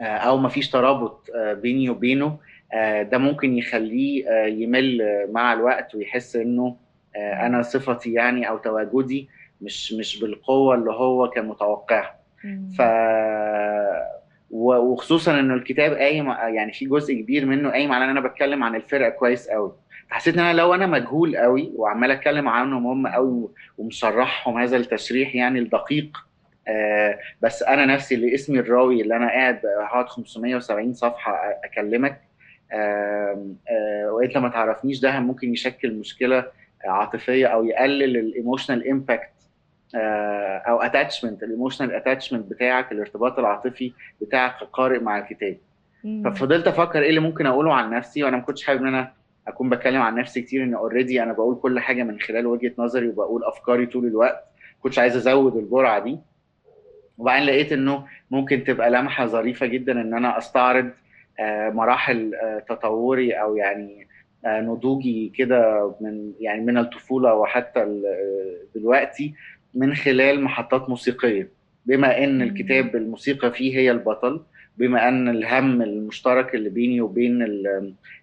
[SPEAKER 3] آه، أو ما فيش ترابط آه، بيني وبينه آه، ده ممكن يخليه يمل مع الوقت ويحس إنه أنا صفتي يعني أو تواجدي مش مش بالقوة اللي هو كان متوقعها. ف وخصوصا إنه الكتاب قايم يعني في جزء كبير منه قايم على إن أنا بتكلم عن الفرقة كويس قوي حسيت إن أنا لو أنا مجهول قوي وعمال أتكلم عنهم هم قوي ومشرحهم هذا التشريح يعني الدقيق آه بس أنا نفسي اللي اسمي الراوي اللي أنا قاعد هقعد 570 صفحة أكلمك آه آه وإنت ما تعرفنيش ده ممكن يشكل مشكلة عاطفية أو يقلل ال emotional impact أو attachment ال emotional attachment بتاعك الارتباط العاطفي بتاعك كقارئ مع الكتاب. ففضلت أفكر إيه اللي ممكن أقوله عن نفسي وأنا ما كنتش حابب إن أنا أكون بتكلم عن نفسي كتير إن already أنا بقول كل حاجة من خلال وجهة نظري وبقول أفكاري طول الوقت. كنتش عايز أزود الجرعة دي. وبعدين لقيت إنه ممكن تبقى لمحة ظريفة جدا إن أنا أستعرض مراحل تطوري أو يعني نضوجي كده من يعني من الطفولة وحتى دلوقتي من خلال محطات موسيقية. بما إن الكتاب الموسيقى فيه هي البطل بما أن الهم المشترك اللي بيني وبين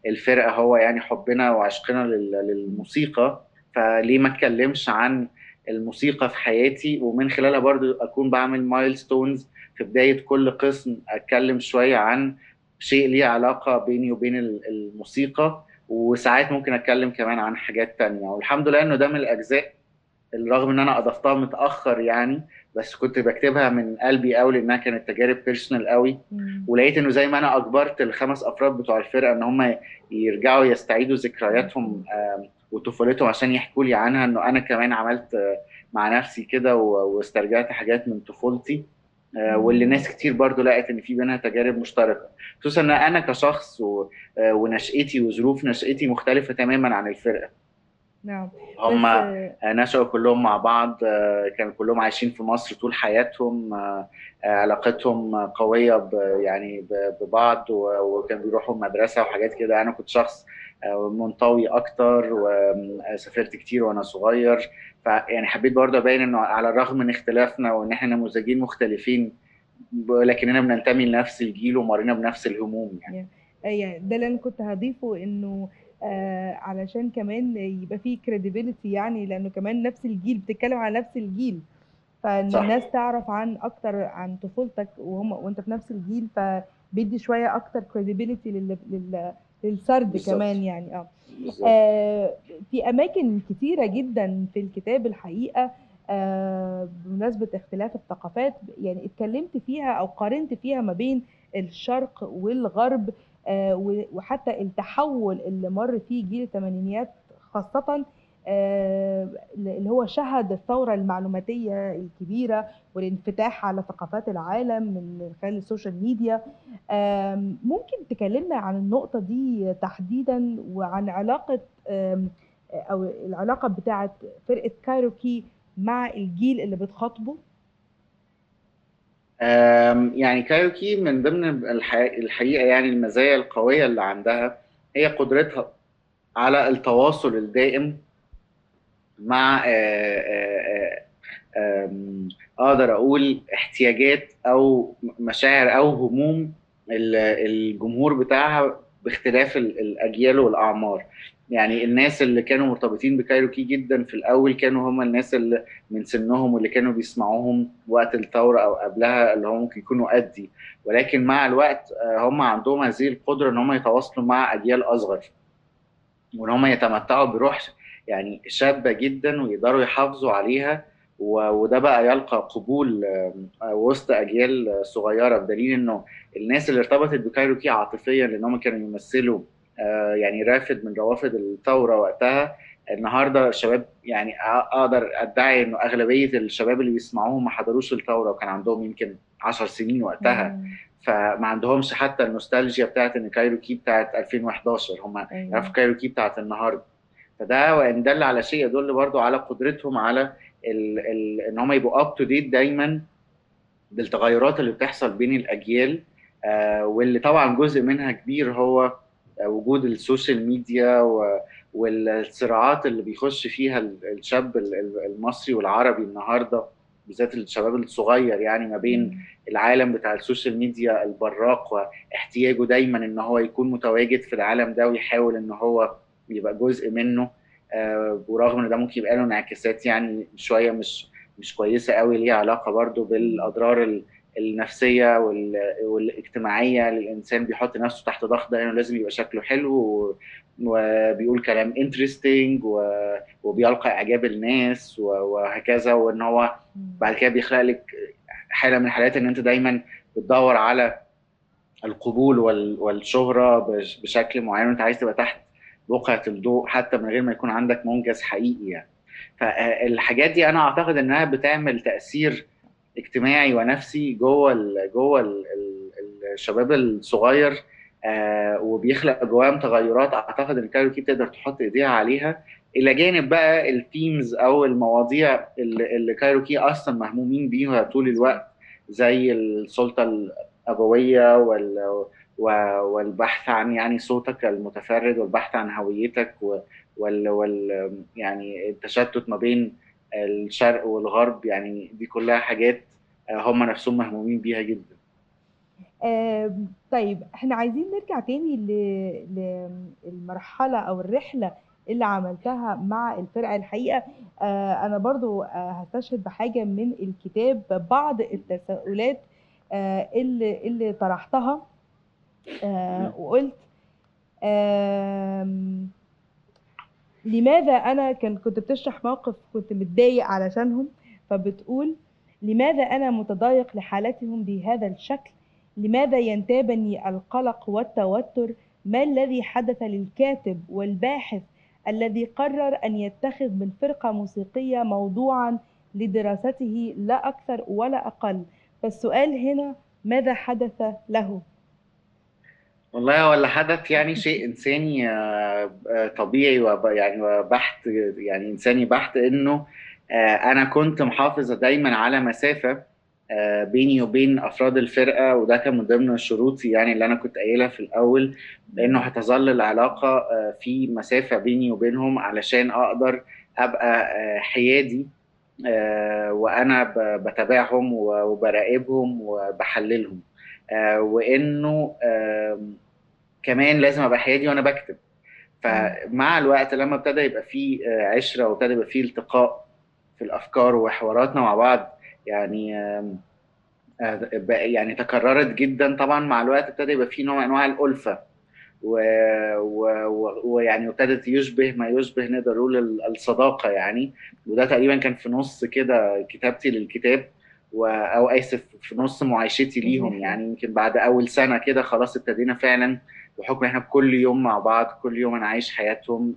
[SPEAKER 3] الفرقة هو يعني حبنا وعشقنا للموسيقى فليه ما اتكلمش عن الموسيقى في حياتي؟ ومن خلالها برضو أكون بعمل مايلستونز في بداية كل قسم أتكلم شوية عن شيء ليه علاقة بيني وبين الموسيقى وساعات ممكن أتكلم كمان عن حاجات تانية. والحمد لله إنه ده من الأجزاء رغم إن أنا أضفتها متأخر يعني بس كنت بكتبها من قلبي قوي لأنها كانت تجارب بيرسونال قوي. ولقيت إنه زي ما أنا أجبرت الخمس أفراد بتوع الفرقة إن هم يرجعوا يستعيدوا ذكرياتهم وطفولتهم عشان يحكوا لي عنها إنه أنا كمان عملت مع نفسي كده واسترجعت حاجات من طفولتي واللي ناس كتير برضو لقت إن في بينها تجارب مشتركة. خصوصا إن أنا كشخص ونشأتي وظروف نشأتي مختلفة تماما عن الفرقة.
[SPEAKER 2] نعم.
[SPEAKER 3] هم نشأوا كلهم مع بعض كانوا كلهم عايشين في مصر طول حياتهم علاقتهم قوية يعني ببعض وكانوا بيروحوا مدرسة وحاجات كده. أنا كنت شخص منطوي أكتر وسافرت كتير وأنا صغير. فيعني حبيت برضه أبين إنه على الرغم من اختلافنا وإن إحنا نموذجين مختلفين لكننا بننتمي لنفس الجيل ومرينا بنفس الهموم يعني.
[SPEAKER 2] يعني ده اللي أنا كنت هضيفه إنه آه علشان كمان يبقى فيه credibility يعني لأنه كمان نفس الجيل بتتكلم على نفس الجيل فإن
[SPEAKER 3] صح.
[SPEAKER 2] الناس تعرف عن أكتر عن طفولتك وهم وأنت في نفس الجيل فبيدي شوية أكتر credibility لل... لل... للسرد
[SPEAKER 3] بالظبط.
[SPEAKER 2] كمان يعني
[SPEAKER 3] آه.
[SPEAKER 2] آه، في أماكن كتيرة جدا في الكتاب الحقيقة آه، بمناسبة اختلاف الثقافات يعني اتكلمت فيها أو قارنت فيها ما بين الشرق والغرب وحتى التحول اللي مر فيه جيل الثمانينيات خاصة آه، اللي هو شهد الثورة المعلوماتية الكبيرة والانفتاح على ثقافات العالم من خلال السوشيال ميديا. ممكن تكلمنا عن النقطة دي تحديدا وعن علاقة أو العلاقة بتاعة فرقة كايروكي مع الجيل اللي بتخاطبه؟
[SPEAKER 3] يعني كايروكي من ضمن الح- الحقيقة يعني المزايا القوية اللي عندها هي قدرتها على التواصل الدائم مع آه، آه، آه، أقدر أقول احتياجات أو مشاعر أو هموم ال- الجمهور بتاعها باختلاف ال- الأجيال والأعمار. يعني الناس اللي كانوا مرتبطين بكايروكي جدا في الأول كانوا هم الناس اللي من سنهم واللي كانوا بيسمعوهم وقت الثورة أو قبلها اللي هم ممكن يكونوا قدي. ولكن مع الوقت آه، هم عندهم هذه القدرة إن هم يتواصلوا مع أجيال أصغر وإن هم يتمتعوا بروح يعني شابة جدا ويقدروا يحافظوا عليها وده بقى يلقى قبول آه، وسط أجيال صغيرة بدليل إنه الناس اللي ارتبطت بكايروكي عاطفيا لأن هم كانوا يمثلوا آه، يعني رافد من روافد الثورة وقتها. النهارده الشباب يعني أقدر أدعي إنه أغلبية الشباب اللي بيسمعوهم ما حضروش الثورة وكان عندهم يمكن 10 سنين وقتها.
[SPEAKER 2] مم.
[SPEAKER 3] فما عندهمش حتى النوستالجيا بتاعت إن كايروكي بتاعت 2011 هم. يعرفوا كايروكي بتاعت النهارده. فده وإن دل على شيء يدل برضو على قدرتهم على ال ال إن هم يبقوا up to date دايما بالتغيرات اللي بتحصل بين الأجيال. آه واللي طبعا جزء منها كبير هو آه وجود السوشيال ميديا والصراعات اللي بيخش فيها ال- الشاب ال- ال- المصري والعربي النهارده بالذات الشباب الصغير يعني ما بين العالم بتاع السوشيال ميديا البراق واحتياجه دايما إن هو يكون متواجد في العالم ده ويحاول إن هو يبقى جزء منه. آه، ورغم إن ده ممكن يبقى له انعكاسات يعني شوية مش مش كويسة قوي ليها علاقة برضو بالأضرار ال- النفسية والاجتماعية للإنسان بيحط نفسه تحت ضغط ده انه لازم يبقى شكله حلو وبيقول كلام انترستنج وبيلقى إعجاب الناس وهكذا وإن هو بعد كده بيخلق لك حالة من الحالات إن أنت دايما بتدور على القبول والشهرة بشكل معين وأنت عايز تبقى تحت بقعة الضوء حتى من غير ما يكون عندك منجز حقيقي يعني. فالحاجات دي أنا أعتقد إنها بتعمل تأثير اجتماعي ونفسي جوه ال جوه ال الشباب الصغير آه وبيخلق جواهم تغيرات. أعتقد إن كايروكي تقدر تحط إيديها عليها. إلى جانب بقى ال themes أو المواضيع اللي, اللي كايروكي أصلا مهمومين بيها طول الوقت زي السلطة الأبوية وال والبحث عن يعني صوتك المتفرد والبحث عن هويتك وال, وال يعني التشتت ما بين الشرق والغرب يعني دي كلها حاجات هم نفسهم مهمومين بيها جدا.
[SPEAKER 2] آه طيب إحنا عايزين نرجع تاني للمرحلة أو الرحلة اللي عملتها مع الفرقة الحقيقة. آه أنا برضو آه هستشهد بحاجة من الكتاب بعض التساؤلات آه اللي اللي طرحتها. آه وقلت آه لماذا أنا كان كنت بتشرح موقف كنت متضايق علشانهم؟ فبتقول لماذا أنا متضايق لحالتهم بهذا الشكل؟ لماذا ينتابني القلق والتوتر؟ ما الذي حدث للكاتب والباحث الذي قرر أن يتخذ من فرقة موسيقية موضوعا لدراسته لا أكثر ولا أقل؟ فالسؤال هنا ماذا حدث له؟
[SPEAKER 3] والله اللي حدث يعني شيء إنساني طبيعي ويعني وبحت يعني إنساني بحت إنه أنا كنت محافظ دايما على مسافة بيني وبين أفراد الفرقة وده كان من ضمن شروطي يعني اللي أنا كنت قايلها في الأول لأنه هتظل العلاقة في مسافة بيني وبينهم علشان أقدر أبقى حيادي وأنا بتابعهم وبراقبهم وبحللهم وإنه كمان لازم أبقى حيادي وأنا بكتب. فمع الوقت لما ابتدى يبقى في عشرة وابتدى يبقى في التقاء في الأفكار وحواراتنا مع بعض يعني يعني تكررت جدا طبعا مع الوقت ابتدى يبقى في نوع من انواع الالفه ويعني ابتدت يشبه ما يشبه نقدر نقول الصداقة يعني. وده تقريبا كان في نص كده كتابتي للكتاب أو آسف في نص معايشتي ليهم يعني. يمكن بعد أول سنة كده خلاص ابتدينا فعلا بحكم إحنا كل يوم مع بعض كل يوم أنا عايش حياتهم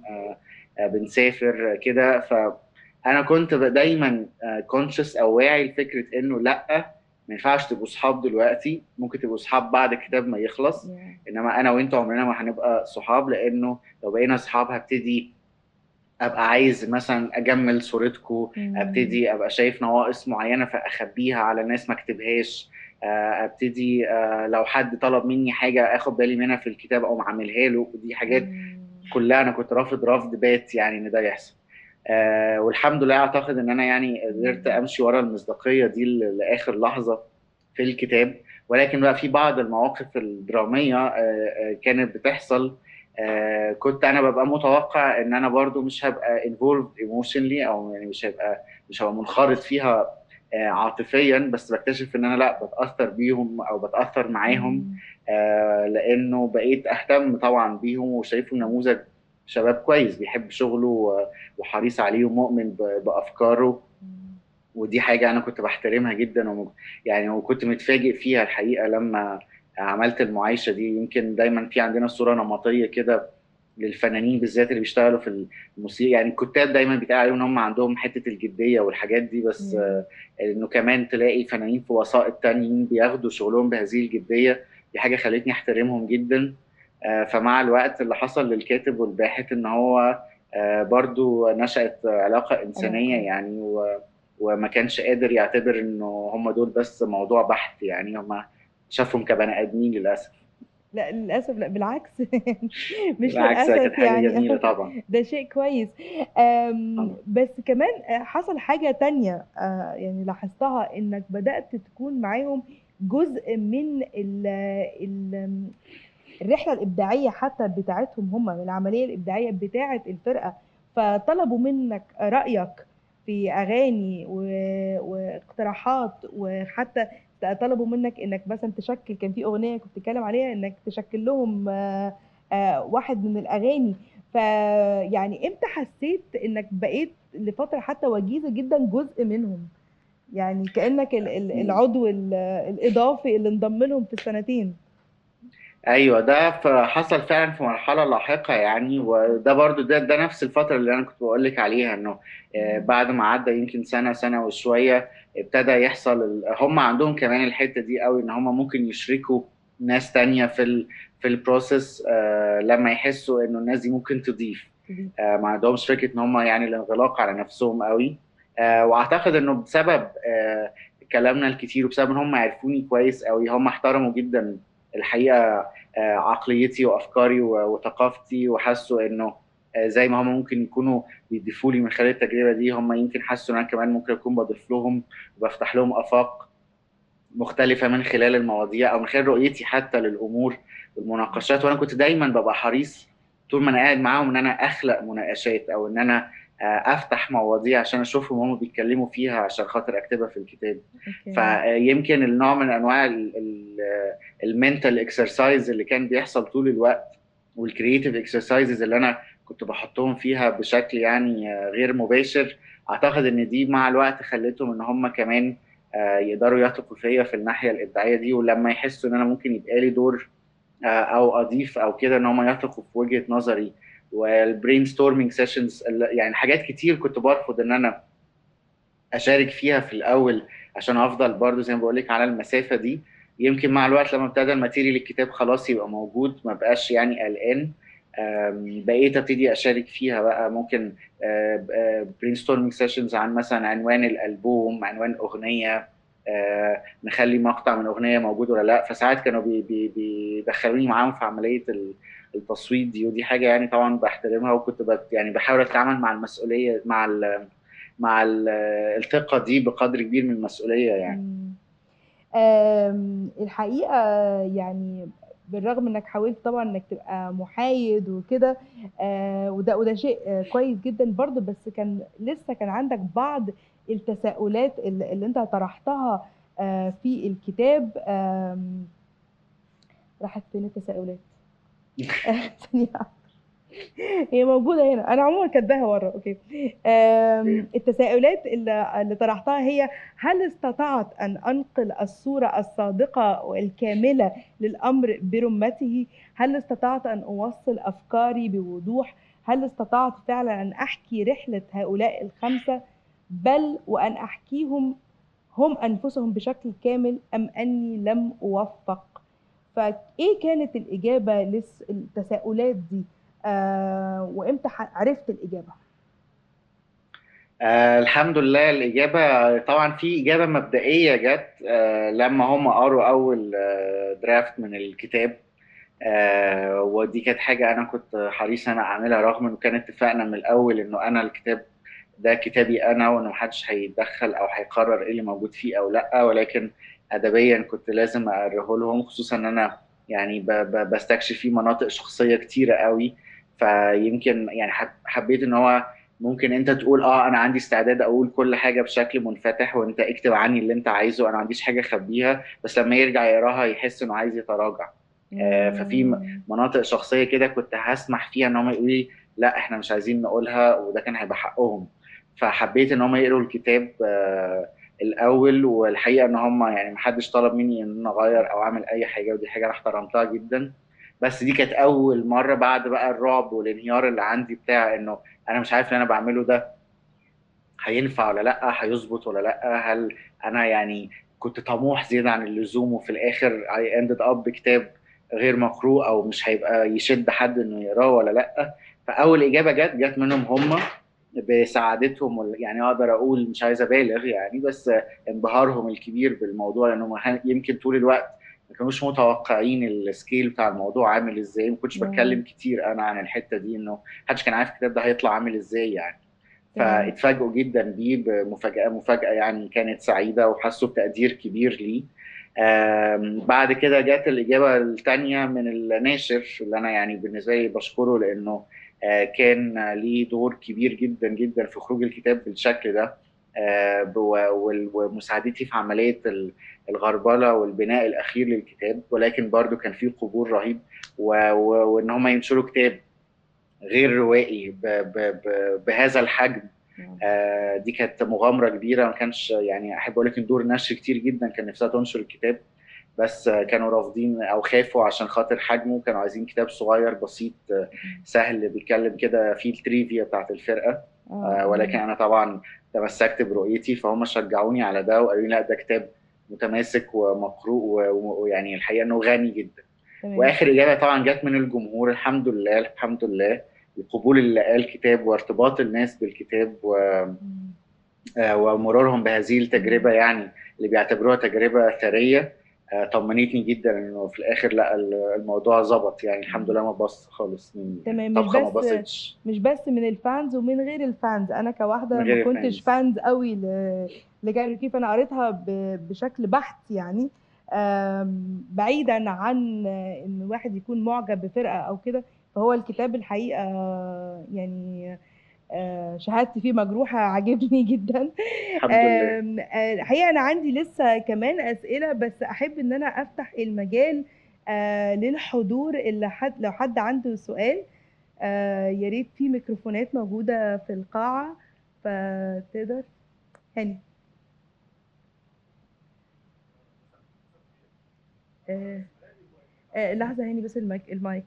[SPEAKER 3] بنسافر كده. فانا كنت دايما كونشس أو واعي لفكرة إنه لأ ما ينفعش تبقوا صحاب دلوقتي. ممكن تبقوا صحاب بعد الكتاب ما يخلص. إنما أنا وانت عمرنا ما هنبقى صحاب لأنه لو بقينا صحاب هبتدي أبقى عايز مثلا أجمل صورتكم أبتدي أبقى شايف نواقص معينة فأخبيها على ناس ما اكتبهاش ابتدي لو حد طلب مني حاجة اخد بالي منها في الكتاب أو اعملها له. ودي حاجات كلها أنا كنت رافض رفض بات يعني ان ده يحصل. آه والحمد لله اعتقد ان أنا يعني قدرت امشي ورا المصداقية دي لآخر لحظة في الكتاب. ولكن بقى في بعض المواقف الدرامية آه آه كانت بتحصل. آه كنت أنا ببقى متوقع ان أنا برضو مش هبقى involved emotionally أو يعني مش هبقى مش هبقى منخرط فيها آه عاطفيا بس بكتشف إن أنا لا بتأثر بيهم أو بتأثر معاهم. آه لأنه بقيت أهتم طبعا بيهم وشايفه نموذج شباب كويس بيحب شغله وحريص عليه ومؤمن بأفكاره. ودي حاجة أنا كنت بحترمها جدا يعني وكنت متفاجئ فيها الحقيقة لما عملت المعايشة دي. يمكن دايما في عندنا صورة نمطية كده للفنانين بالذات اللي بيشتغلوا في الموسيقى. يعني الكتاب دايما بيتقال عليهم إن هم عندهم حتة الجدية والحاجات دي بس آه إنه كمان تلاقي فنانين في وسائط تانيين بياخدوا شغلهم بهذه الجدية. دي حاجة خلتني أحترمهم جدا. آه فمع الوقت اللي حصل للكاتب والباحث إن هو آه برضو نشأت علاقة إنسانية يعني و وما كانش قادر يعتبر إنه هم دول بس موضوع بحث يعني هم شافهم كبني آدمين للأسف.
[SPEAKER 2] لا للأسف لا بالعكس. (laughs)
[SPEAKER 3] مش بالعكس
[SPEAKER 2] للأسف
[SPEAKER 3] كانت حاجة
[SPEAKER 2] يعني.
[SPEAKER 3] جميلة طبعا. (laughs)
[SPEAKER 2] ده شيء كويس. بس كمان حصل حاجة تانية آه، يعني لاحظتها إنك بدأت تكون معاهم جزء من ال ال الرحلة الإبداعية حتى بتاعتهم هم العملية الإبداعية بتاعة الفرقة. فطلبوا منك رأيك في أغاني. واقتراحات وحتى طلبوا منك إنك مثلا تشكل كان في أغنية كنت بتتكلم عليها إنك تشكل لهم آه، آه، واحد من الأغاني. فيعني إمتى حسيت إنك بقيت لفترة حتى وجيزة جدا جزء منهم؟ يعني كأنك العضو الإضافي اللي انضم لهم في السنتين.
[SPEAKER 3] أيوه ده حصل فعلا في مرحلة لاحقة يعني وده برضو ده ده نفس الفترة اللي أنا كنت بقول لك عليها إنه آه، بعد ما عدى يمكن سنة سنة وشوية ابتدى يحصل هم عندهم كمان الحتة دي قوي إن هم ممكن يشركوا ناس تانية في ال في البروسيس آه لما يحسوا إنه الناس دي ممكن تضيف. آه ما عندهمش فكرة إن هم يعني الانغلاق على نفسهم قوي. آه وأعتقد إنه بسبب آه كلامنا الكتير وبسبب إن هم عرفوني كويس قوي هم احترموا جدا الحقيقة آه عقليتي وأفكاري وثقافتي وحسوا إنه زي ما هم ممكن يكونوا بيضيفوا لي من خلال التجربة دي هم يمكن حسوا إن أنا كمان ممكن أكون بضيف لهم وبفتح لهم آفاق مختلفة من خلال المواضيع أو من خلال رؤيتي حتى للأمور والمناقشات. وأنا كنت دايما ببقى حريص طول ما أنا قاعد معاهم إن أنا أخلق مناقشات أو إن أنا آه، أفتح مواضيع عشان أشوفهم هم بيتكلموا فيها عشان خاطر أكتبها في الكتاب. فيمكن النوع من أنواع ال mental exercise اللي كان بيحصل طول الوقت وال creative exercises اللي أنا كنت بحطهم فيها بشكل يعني آه، غير مباشر. أعتقد إن دي مع الوقت خلتهم إن هم كمان آه، يقدروا يثقوا فيا في الناحية الإبداعية دي ولما يحسوا إن أنا ممكن يبقى لي دور آه، أو أضيف أو كده إن هم يثقوا في وجهة نظري. وال brainstorming sessions يعني حاجات كتير كنت برفض إن أنا أشارك فيها في الأول عشان أفضل برضو زي ما بقول لك على المسافة دي. يمكن مع الوقت لما ابتدى ال material الكتاب خلاص يبقى موجود ما بقاش يعني قلقان. بقيت أبتدي أشارك فيها بقى. ممكن brainstorming sessions عن مثلا عنوان الألبوم عنوان أغنية آه، نخلي مقطع من أغنية موجود ولا لأ. فساعات كانوا بيدخلوني معاهم في عملية التصويت دي. ودي حاجة يعني طبعا بحترمها وكنت بت يعني بحاول أتعامل مع المسؤولية مع ال مع ال الثقة دي بقدر كبير من المسؤولية يعني.
[SPEAKER 2] الحقيقة يعني بالرغم انك حاولت طبعا انك تبقى محايد وكده آه وده وده شيء آه كويس جدا برضه بس كان لسه كان عندك بعض التساؤلات اللي, اللي انت طرحتها آه في الكتاب راحت فين التساؤلات؟ (laughs) (laughs) هي موجودة هنا. أنا عموما كاتباها ورا. أوكي. التساؤلات اللي, اللي طرحتها هي هل استطعت أن أنقل الصورة الصادقة والكاملة للأمر برمته؟ هل استطعت أن أوصل أفكاري بوضوح؟ هل استطعت فعلا أن أحكي رحلة هؤلاء الخمسة؟ بل وأن أحكيهم هم أنفسهم بشكل كامل أم أني لم أوفق؟ فإيه كانت الإجابة للتساؤلات دي؟ وإمتى عرفت الإجابة؟
[SPEAKER 3] آه الحمد لله الإجابة طبعا في إجابة مبدئية جت آه لما هم قروا أول آه درافت من الكتاب. آه ودي كانت حاجة أنا كنت حريص أنا أعملها رغم إنه كان اتفقنا من الأول إنه أنا الكتاب ده كتابي أنا وإنه محدش هيتدخل أو هيقرر إيه اللي موجود فيه أو لأ. ولكن أدبيا كنت لازم أوريه لهم خصوصا إن أنا يعني بستكشف فيه مناطق شخصية كتيرة قوي. فيمكن يعني حبيت إن هو ممكن أنت تقول آه أنا عندي استعداد أقول كل حاجة بشكل منفتح وأنت اكتب عني اللي أنت عايزه أنا ما عنديش حاجة أخبيها بس لما يرجع يقراها يحس إنه عايز يتراجع. آه ففي مناطق شخصية كده كنت هسمح فيها إن هم يقولوا لي لأ إحنا مش عايزين نقولها وده كان هيبقى حقهم. فحبيت إن هم يقروا الكتاب آه الأول والحقيقة إن هم يعني ما حدش طلب مني إن أنا أغير أو أعمل أي حاجة ودي حاجة أنا احترمتها جدا. بس دي كانت أول مرة بعد بقى الرعب والانهيار اللي عندي بتاع إنه أنا مش عارف اللي أنا بعمله ده هينفع ولا لأ؟ هيظبط ولا لأ؟ هل أنا يعني كنت طموح زيادة عن اللزوم وفي الآخر I ended up بكتاب غير مقروء أو مش هيبقى يشد حد إنه يقراه ولا لأ؟ فأول إجابة جت جت منهم هم بسعادتهم يعني أقدر أقول مش عايز أبالغ يعني بس انبهارهم الكبير بالموضوع لانهم يمكن طول الوقت ما كانوش متوقعين السكيل بتاع الموضوع عامل إزاي ما كنتش بتكلم كتير أنا عن الحتة دي إنه محدش كان عارف الكتاب ده هيطلع عامل إزاي يعني. فاتفاجئوا جدا بيه بمفاجأة مفاجأة يعني كانت سعيدة وحسوا بتقدير كبير ليه. بعد كده جت الإجابة الثانية من الناشر اللي أنا يعني بالنسبة لي بشكره لإنه آه، كان ليه دور كبير جدا جدا في خروج الكتاب بالشكل ده. ومساعدتي في عملية الغربلة والبناء الأخير للكتاب ولكن برضو كان فيه قبول رهيب وإن هم ينشروا كتاب غير روائي بهذا الحجم. آه دي كانت مغامرة كبيرة ما كانش يعني أحب أقول لك إن دور نشر كتير جدا كان نفسها تنشر الكتاب بس كانوا رافضين أو خافوا عشان خاطر حجمه كانوا عايزين كتاب صغير بسيط سهل بيتكلم كده فيه التريفيا بتاعت الفرقة. آه, آه، ولكن أنا طبعا تمسكت برؤيتي فهم شجعوني على ده وقالوا لي لأ ده كتاب متماسك ومقروء ويعني الحقيقة إنه غني جدا. وآخر إجابة طبعا جت من الجمهور الحمد لله الحمد لله القبول اللي لقاه الكتاب وارتباط الناس بالكتاب و آه، ومرورهم بهذه التجربة يعني اللي بيعتبروها تجربة ثرية. آه، طمنتني جدا إنه في الآخر لا الموضوع ظبط. يعني الحمد لله ما باظش خالص من
[SPEAKER 2] تمام مش بس ما باظتش. مش بس من ال fans ومن غير ال fans. أنا كواحدة ما كنتش fans قوي لكايروكي فأنا قريتها بشكل بحت يعني. بعيدا عن إن الواحد يكون معجب بفرقة أو كده فهو الكتاب الحقيقة يعني آه، شهادتي فيه مجروحة عاجبني (laughs) جدا.
[SPEAKER 3] الحمد لله.
[SPEAKER 2] آه، الحقيقة أنا عندي لسه كمان أسئلة بس أحب إن أنا أفتح المجال آه، للحضور اللي حد لو حد عنده سؤال يا ريت في ميكروفونات موجودة في القاعة فتقدر. هاني. لحظة هاني بس المايك المايك.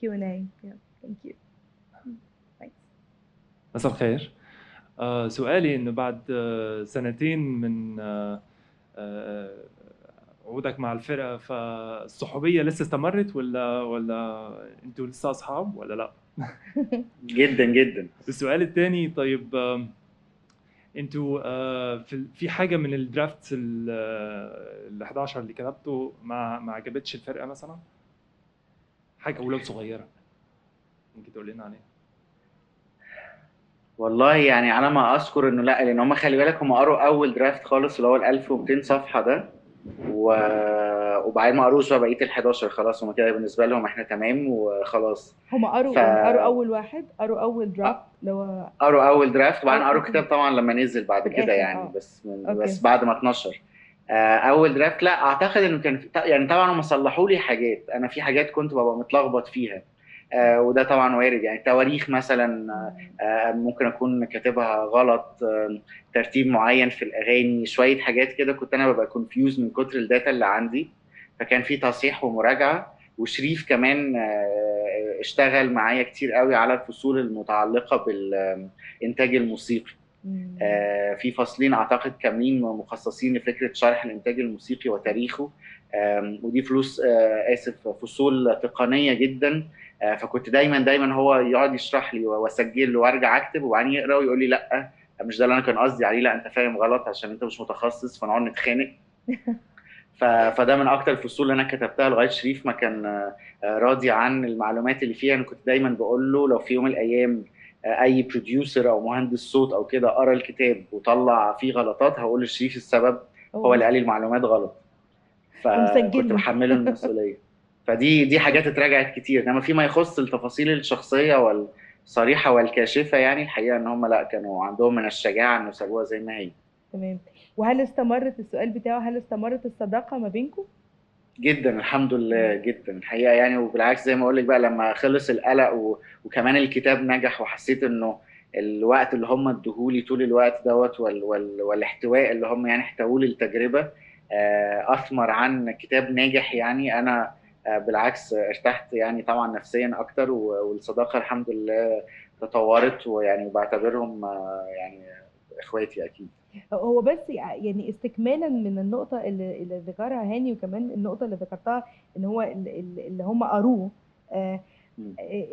[SPEAKER 2] Q&A thank you
[SPEAKER 4] مساء الخير. آه سؤالي إنه بعد آه سنتين من آه وجودك مع الفرقة فالصحوبية لسه استمرت ولا ولا أنتوا لسه أصحاب ولا لأ؟ (laughs)
[SPEAKER 3] جدا جدا.
[SPEAKER 4] السؤال الثاني طيب أنتوا في في حاجة من الدرافت ال 11 اللي كتبته ما ما عجبتش الفرقة مثلا؟ حاجة ولو صغيرة. ممكن تقول لنا عليها؟
[SPEAKER 3] والله يعني على ما أذكر إنه لأ لأن هم خلي بالك هم قروا أول درافت خالص اللي هو ال 1200 صفحة ده و... وبعدين ما قروش بقى بقية ال 11 خلاص هم كده بالنسبة لهم إحنا تمام وخلاص.
[SPEAKER 2] هم قروا ف... قروا أول واحد قروا أول درافت اللي هو
[SPEAKER 3] قروا أول draft وبعدين قروا كتاب طبعا لما نزل بعد كده يعني أوه. بس من... okay. بس بعد ما اتنشر. آه، أول draft لأ أعتقد إنه كان يعني طبعا هم صلحوا لي حاجات أنا في حاجات كنت ببقى متلخبط فيها. آه وده طبعا وارد. يعني تواريخ مثلا آه ممكن أكون كاتبها غلط آه ترتيب معين في الأغاني شوية حاجات كده كنت أنا ببقى confused من كتر ال data اللي عندي. فكان في تصحيح ومراجعة وشريف كمان آه اشتغل معايا كتير قوي على الفصول المتعلقة بالإنتاج الموسيقي. آه في فصلين أعتقد كاملين مخصصين لفكرة شرح الإنتاج الموسيقي وتاريخه. ودي فلوس آه آسف فصول تقنية جدا. آه، فكنت دايما دايما هو يقعد يشرح لي وأسجل له وأرجع أكتب وبعدين يقرأ ويقول لي لأ. مش ده اللي أنا كان قصدي عليه لأ أنت فاهم غلط عشان أنت مش متخصص فنقعد نتخانق. (laughs) فده من أكتر الفصول اللي أنا كتبتها لغاية شريف ما كان آه، راضي عن المعلومات اللي فيها. أنا كنت دايما بقول له لو في يوم من الأيام آه، أي بروديوسر أو مهندس صوت أو كده قرأ الكتاب وطلع فيه غلطات هقول لشريف السبب هو اللي قال لي المعلومات غلط. فكنت بحمله (laughs) المسؤولية. فدي دي حاجات اتراجعت كتير. إنما فيما يخص التفاصيل الشخصية والصريحة والكاشفة يعني الحقيقة إن هم لا كانوا عندهم من الشجاعة إنه سابوها زي ما هي.
[SPEAKER 2] تمام. وهل استمرت السؤال بتاعه هل استمرت الصداقة ما بينكم؟
[SPEAKER 3] جدا الحمد لله جدا. الحقيقة يعني وبالعكس زي ما أقول لك بقى لما خلص القلق و... وكمان الكتاب نجح وحسيت إنه الوقت اللي هم ادوهولي طول الوقت دوت وال... وال... والاحتواء اللي هم يعني احتووا لي التجربه آه، أثمر عن كتاب ناجح يعني. أنا بالعكس ارتحت يعني طبعا نفسيا أكتر والصداقة الحمد لله تطورت ويعني بعتبرهم آه، يعني إخواتي أكيد.
[SPEAKER 2] هو بس يعني استكمالا من النقطة اللي, اللي ذكرها هاني وكمان النقطة اللي ذكرتها إن هو اللي هم قروه آه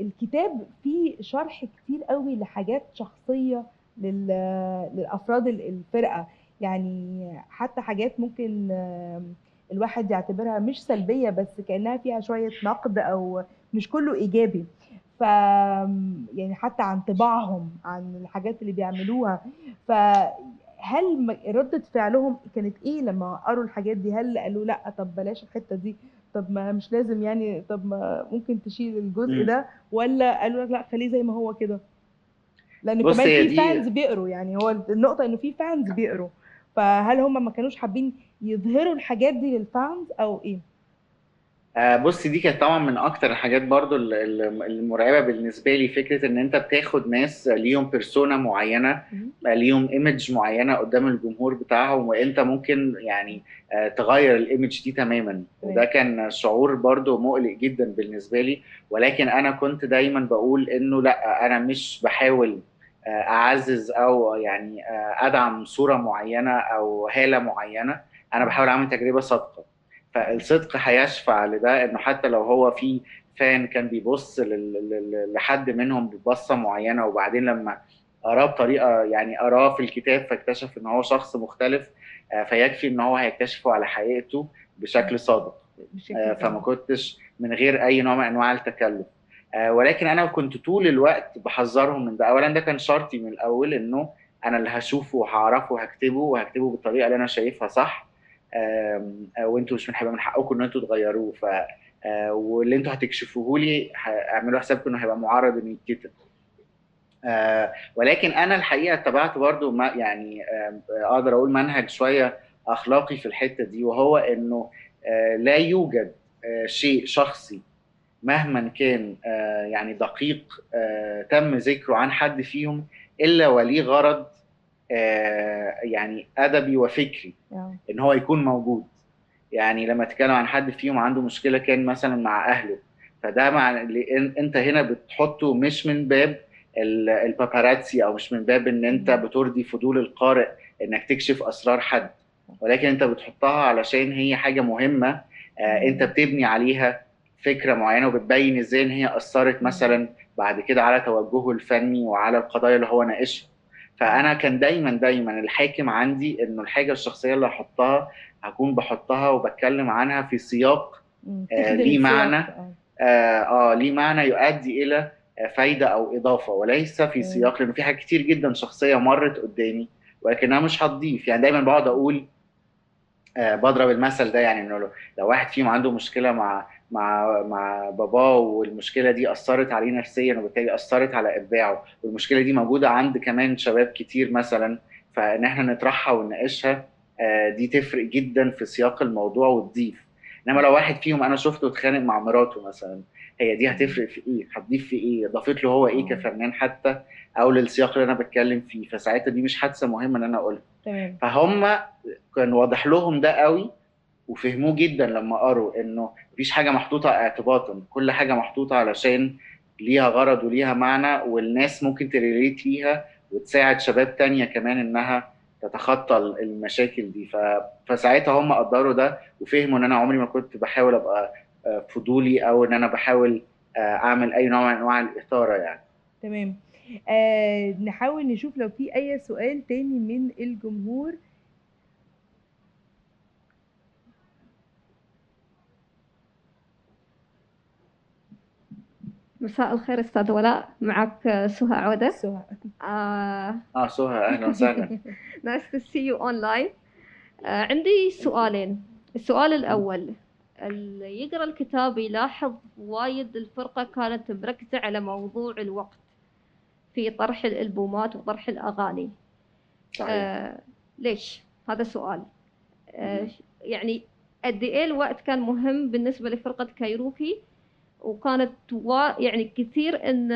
[SPEAKER 2] الكتاب فيه شرح كتير قوي لحاجات شخصية للأفراد الفرقة. يعني حتى حاجات ممكن آه الواحد يعتبرها مش سلبية بس كأنها فيها شوية نقد أو مش كله إيجابي. ف يعني حتى عن طباعهم عن الحاجات اللي بيعملوها. فهل ردة فعلهم كانت إيه لما قروا الحاجات دي؟ هل قالوا لأ طب بلاش الحتة دي طب ما مش لازم يعني طب ما ممكن تشيل الجزء. ده؟ ولا قالوا لك لأ خليه زي ما هو كده؟
[SPEAKER 3] لأن
[SPEAKER 2] كمان في fans بيقروا يعني هو النقطة إنه في fans بيقروا. فهل هم ما كانوش حابين يظهروا الحاجات دي لل fans أو إيه؟
[SPEAKER 3] آه، بص دي كانت طبعا من أكتر الحاجات برضو ال- ال- المرعبة بالنسبة لي فكرة إن أنت بتاخد ناس ليهم persona
[SPEAKER 2] معينة.
[SPEAKER 3] ليهم image معينة قدام الجمهور بتاعهم وإنت ممكن يعني آه، تغير الايمج دي تماما. وده كان شعور برضو مقلق جدا بالنسبة لي. ولكن أنا كنت دايما بقول إنه لأ أنا مش بحاول أعزز أو يعني آه، أدعم صورة معينة أو هالة معينة أنا بحاول أعمل تجربة صادقة. فالصدق هيشفع لده إنه حتى لو هو في فان كان بيبص لحد منهم ببصة معينة وبعدين لما قراه بطريقة يعني قراه في الكتاب فاكتشف إن هو شخص مختلف آه، فيكفي إن هو هيكتشفه على حقيقته بشكل صادق. آه،. فما كنتش من غير أي نوع من أنواع التكلف. آه، ولكن أنا كنت طول الوقت بحذرهم من ده. اولا ده كان شرطي من الأول إنه أنا اللي هشوفه وهعرفه وهكتبه وهكتبه بالطريقة اللي أنا شايفها صح. آه، وأنتوا مش من هيبقى من حقكم إن أنتوا تغيروه. ف آه، واللي أنتوا هتكشفوه لي اعملوا حسابكم إنه هيبقى معرض إنه يتكتب. آه، ولكن أنا الحقيقة اتبعت برضو ما يعني آه، أقدر أقول منهج شوية أخلاقي في الحتة دي وهو إنه آه، لا يوجد آه، شيء شخصي مهما كان آه، يعني دقيق آه، تم ذكره عن حد فيهم إلا وليه غرض آه، يعني أدبي وفكري
[SPEAKER 2] آه.
[SPEAKER 3] إن هو يكون موجود. يعني لما تتكلم عن حد فيهم عنده مشكلة كان مثلا مع أهله. فده مع أنت هنا بتحطه مش من باب ال- الباباراتسي أو مش من باب إن أنت بترضي فضول القارئ إنك تكشف أسرار حد. ولكن أنت بتحطها علشان هي حاجة مهمة آه أنت بتبني عليها فكرة معينة وبتبين إزاي إن هي أثرت مثلا بعد كده على توجهه الفني وعلى القضايا اللي هو ناقشها فأنا كان دايما دايما الحاكم عندي إنه الحاجة الشخصية اللي هحطها هكون بحطها وبتكلم عنها في سياق. آه، ليه. معنى؟
[SPEAKER 2] آه.
[SPEAKER 3] آه, آه ليه معنى يؤدي إلى فايدة أو إضافة وليس في. سياق لأنه في حاجات كتير جدا شخصية مرت قدامي ولكنها مش هتضيف يعني دايما بقعد أقول آه بضرب المثل ده يعني إنه لو- لو واحد فيهم عنده مشكلة مع مع مع باباه والمشكلة دي أثرت عليه نفسيا وبالتالي أثرت على إبداعه. والمشكلة دي موجودة عند كمان شباب كتير مثلا فإن إحنا نطرحها ونناقشها آه، دي تفرق جدا في سياق الموضوع وتضيف إنما لو واحد فيهم أنا شفته اتخانق مع مراته مثلا هي دي هتفرق في إيه؟ هتضيف في إيه؟ ضافت له هو
[SPEAKER 2] إيه.
[SPEAKER 3] كفنان حتى؟ أو للسياق اللي أنا بتكلم فيه. فساعتها دي مش حادثة مهمة إن أنا أقولها.
[SPEAKER 2] تمام.
[SPEAKER 3] فهم كان واضح لهم ده قوي وفهموه جدا لما قروا إنه مفيش حاجة محطوطة اعتباطا كل حاجة محطوطة علشان ليها غرض وليها معنى والناس ممكن تريليت فيها وتساعد شباب تانية كمان إنها تتخطى المشاكل دي. ف... فساعتها هم قدروا ده وفهموا إن أنا عمري ما كنت بحاول أبقى آه، فضولي أو إن أنا بحاول آه، أعمل أي نوع من أنواع الإثارة يعني.
[SPEAKER 2] تمام. آه نحاول نشوف لو في أي سؤال تاني من الجمهور.
[SPEAKER 5] مساء الخير أستاذ ولاء. معك سهى عودة.
[SPEAKER 2] سهى.
[SPEAKER 5] آه.
[SPEAKER 3] آه سهى. أهلا وسهلا. (laughs)
[SPEAKER 5] Nice to see you online. آه عندي سؤالين. السؤال الأول. اللي يقرأ الكتاب يلاحظ وايد الفرقة كانت مركزة على موضوع الوقت في طرح الألبومات وطرح الأغاني.
[SPEAKER 3] صحيح.
[SPEAKER 5] آه ليش؟ هذا سؤال. آه. يعني قد إيه الوقت كان مهم بالنسبة لفرقة كايروكي؟ وكانت يعني كثير إن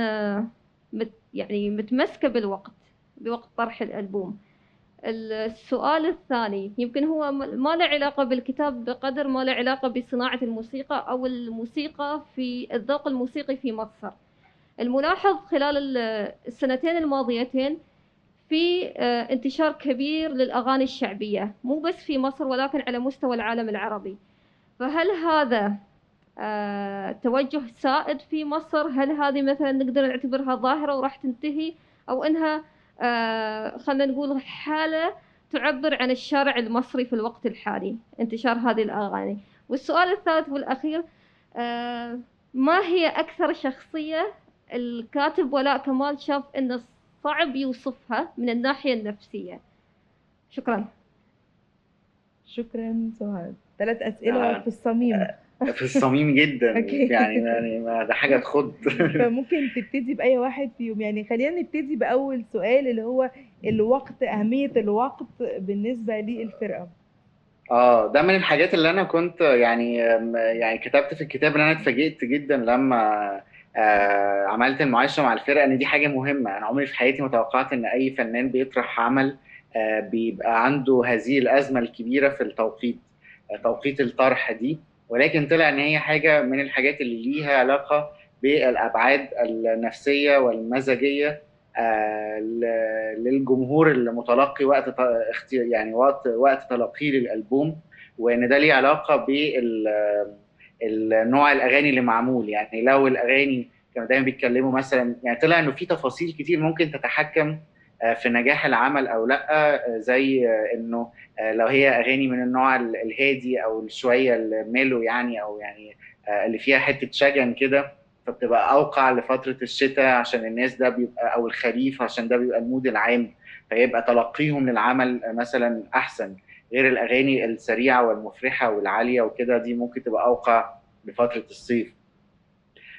[SPEAKER 5] مت يعني متمسكة بالوقت بوقت طرح الألبوم. السؤال الثاني يمكن هو ما له علاقة بالكتاب بقدر ما له علاقة بصناعة الموسيقى أو الموسيقى في الذوق الموسيقي في مصر. الملاحظ خلال ال- السنتين الماضيتين في آه، انتشار كبير للأغاني الشعبية مو بس في مصر ولكن على مستوى العالم العربي. فهل هذا توجه سائد في مصر. هل هذه مثلا نقدر نعتبرها ظاهرة وراح تنتهي؟ أو إنها آه، خلينا نقول حالة تعبر عن الشارع المصري في الوقت الحالي. انتشار هذه الأغاني. والسؤال الثالث والأخير آه، ما هي أكثر شخصية الكاتب ولاء كمال شاف إنه صعب يوصفها من الناحية النفسية؟ شكرا.
[SPEAKER 2] شكرا سهى ثلاث أسئلة
[SPEAKER 3] آه.
[SPEAKER 2] في الصميم.
[SPEAKER 3] في الصميم جدا. (laughs) يعني يعني ما ده حاجة تخض. (laughs)
[SPEAKER 2] فممكن تبتدي بأي واحد فيهم. يعني خلينا نبتدي بأول سؤال اللي هو الوقت أهمية الوقت بالنسبة للفرقة.
[SPEAKER 3] آه ده من الحاجات اللي أنا كنت يعني يعني كتبت في الكتاب ان أنا اتفاجئت جدا لما آه عملت المعايشة مع الفرقة إن دي حاجة مهمة. أنا عمري في حياتي ما توقعت إن أي فنان بيطرح عمل آه بيبقى عنده هذه الأزمة الكبيرة في التوقيت آه توقيت الطرح دي. ولكن طلع إن هي حاجة من الحاجات اللي ليها علاقة بالأبعاد النفسية والمزاجية آه للجمهور المتلقي وقت يعني وقت وقت تلقيه للألبوم وإن ده ليه علاقة بال النوع الأغاني اللي معمول. يعني لو الأغاني كانوا دايما بيتكلموا مثلا يعني طلع إنه في تفاصيل كتير ممكن تتحكم في نجاح العمل أو لأ آه، زي آه، إنه آه، لو هي أغاني من النوع ال- الهادي أو شوية ال mellow يعني أو يعني آه، اللي فيها حتة شجن كده فبتبقى أوقع لفترة الشتاء عشان الناس ده بيبقى أو الخريف عشان ده بيبقى ال mood العام فيبقى تلقيهم للعمل آه، مثلا أحسن. غير الأغاني السريعة والمفرحة والعالية وكده دي ممكن تبقى أوقع لفترة الصيف.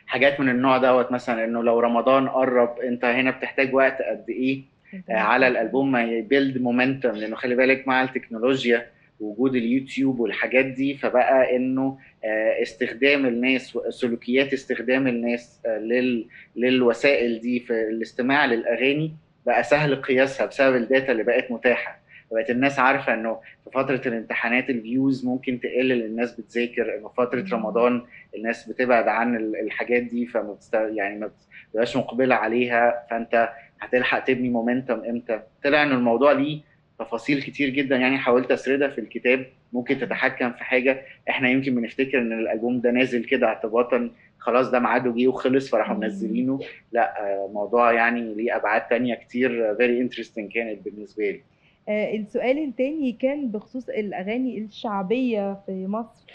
[SPEAKER 3] حاجات من النوع دوت مثلا إنه لو رمضان قرب أنت هنا بتحتاج وقت قد إيه؟ آه، على الألبوم ما ي build momentum لأنه خلي بالك مع التكنولوجيا وجود اليوتيوب والحاجات دي فبقى إنه آه، استخدام الناس سلوكيات استخدام الناس آه، لل للوسائل دي في الاستماع للأغاني بقى سهل قياسها بسبب ال data اللي بقت متاحة بقت الناس عارفة إنه في فترة الامتحانات ال views ممكن تقل الناس بتذاكر إنه
[SPEAKER 2] فترة.
[SPEAKER 3] رمضان الناس بتبعد عن ال- الحاجات دي فما. يعني ما بتبقاش مقبلة عليها فأنت هتلحق تبني momentum إمتى؟ طلع إن الموضوع ليه تفاصيل كتير جدا. يعني حاولت أسردها في الكتاب. ممكن تتحكم في حاجة. إحنا يمكن بنفتكر إن الألبوم ده نازل كده اعتباطا خلاص ده ميعاده جه وخلص فراحوا. منزلينه. لا آه، موضوع يعني ليه أبعاد تانية كتير very interesting كانت بالنسبة لي.
[SPEAKER 2] آه، السؤال التاني كان بخصوص الأغاني الشعبية في مصر.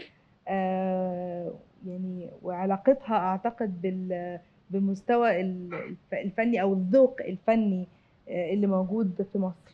[SPEAKER 2] آه، يعني وعلاقتها أعتقد بال بمستوى ال- الف- الفني أو الذوق الفني آه، اللي موجود في مصر.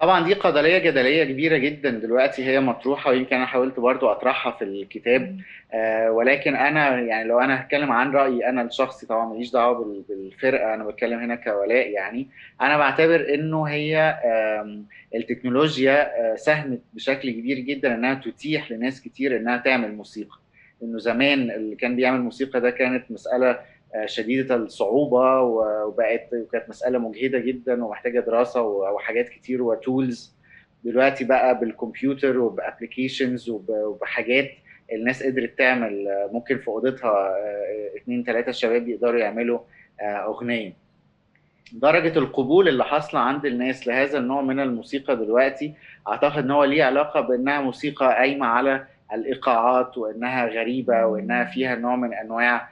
[SPEAKER 3] طبعا دي قضية جدلية كبيرة جدا دلوقتي هي مطروحة ويمكن أنا حاولت برضو أطرحها في الكتاب. آه ولكن أنا يعني لو أنا هتكلم عن رأيي أنا الشخصي طبعا ماليش دعوة بال- بالفرقة أنا بتكلم هنا كولاء يعني. أنا بعتبر إنه هي آم، التكنولوجيا آه، ساهمت بشكل كبير جدا إنها تتيح لناس كتير إنها تعمل موسيقى. إنه زمان اللي كان بيعمل موسيقى ده كانت مسألة آه، شديدة الصعوبة وبقت وكانت مسألة مجهدة جدا ومحتاجة دراسة و- وحاجات كتير و tools دلوقتي بقى بالكمبيوتر وب applications وبحاجات الناس قدرت تعمل آه، ممكن في أوضتها آه، اتنين تلاتة شباب يقدروا يعملوا آه، أغنية. درجة القبول اللي حاصلة عند الناس لهذا النوع من الموسيقى دلوقتي أعتقد إن هو ليه علاقة بإنها موسيقى قايمة على الإيقاعات وإنها غريبة وإنها فيها نوع من أنواع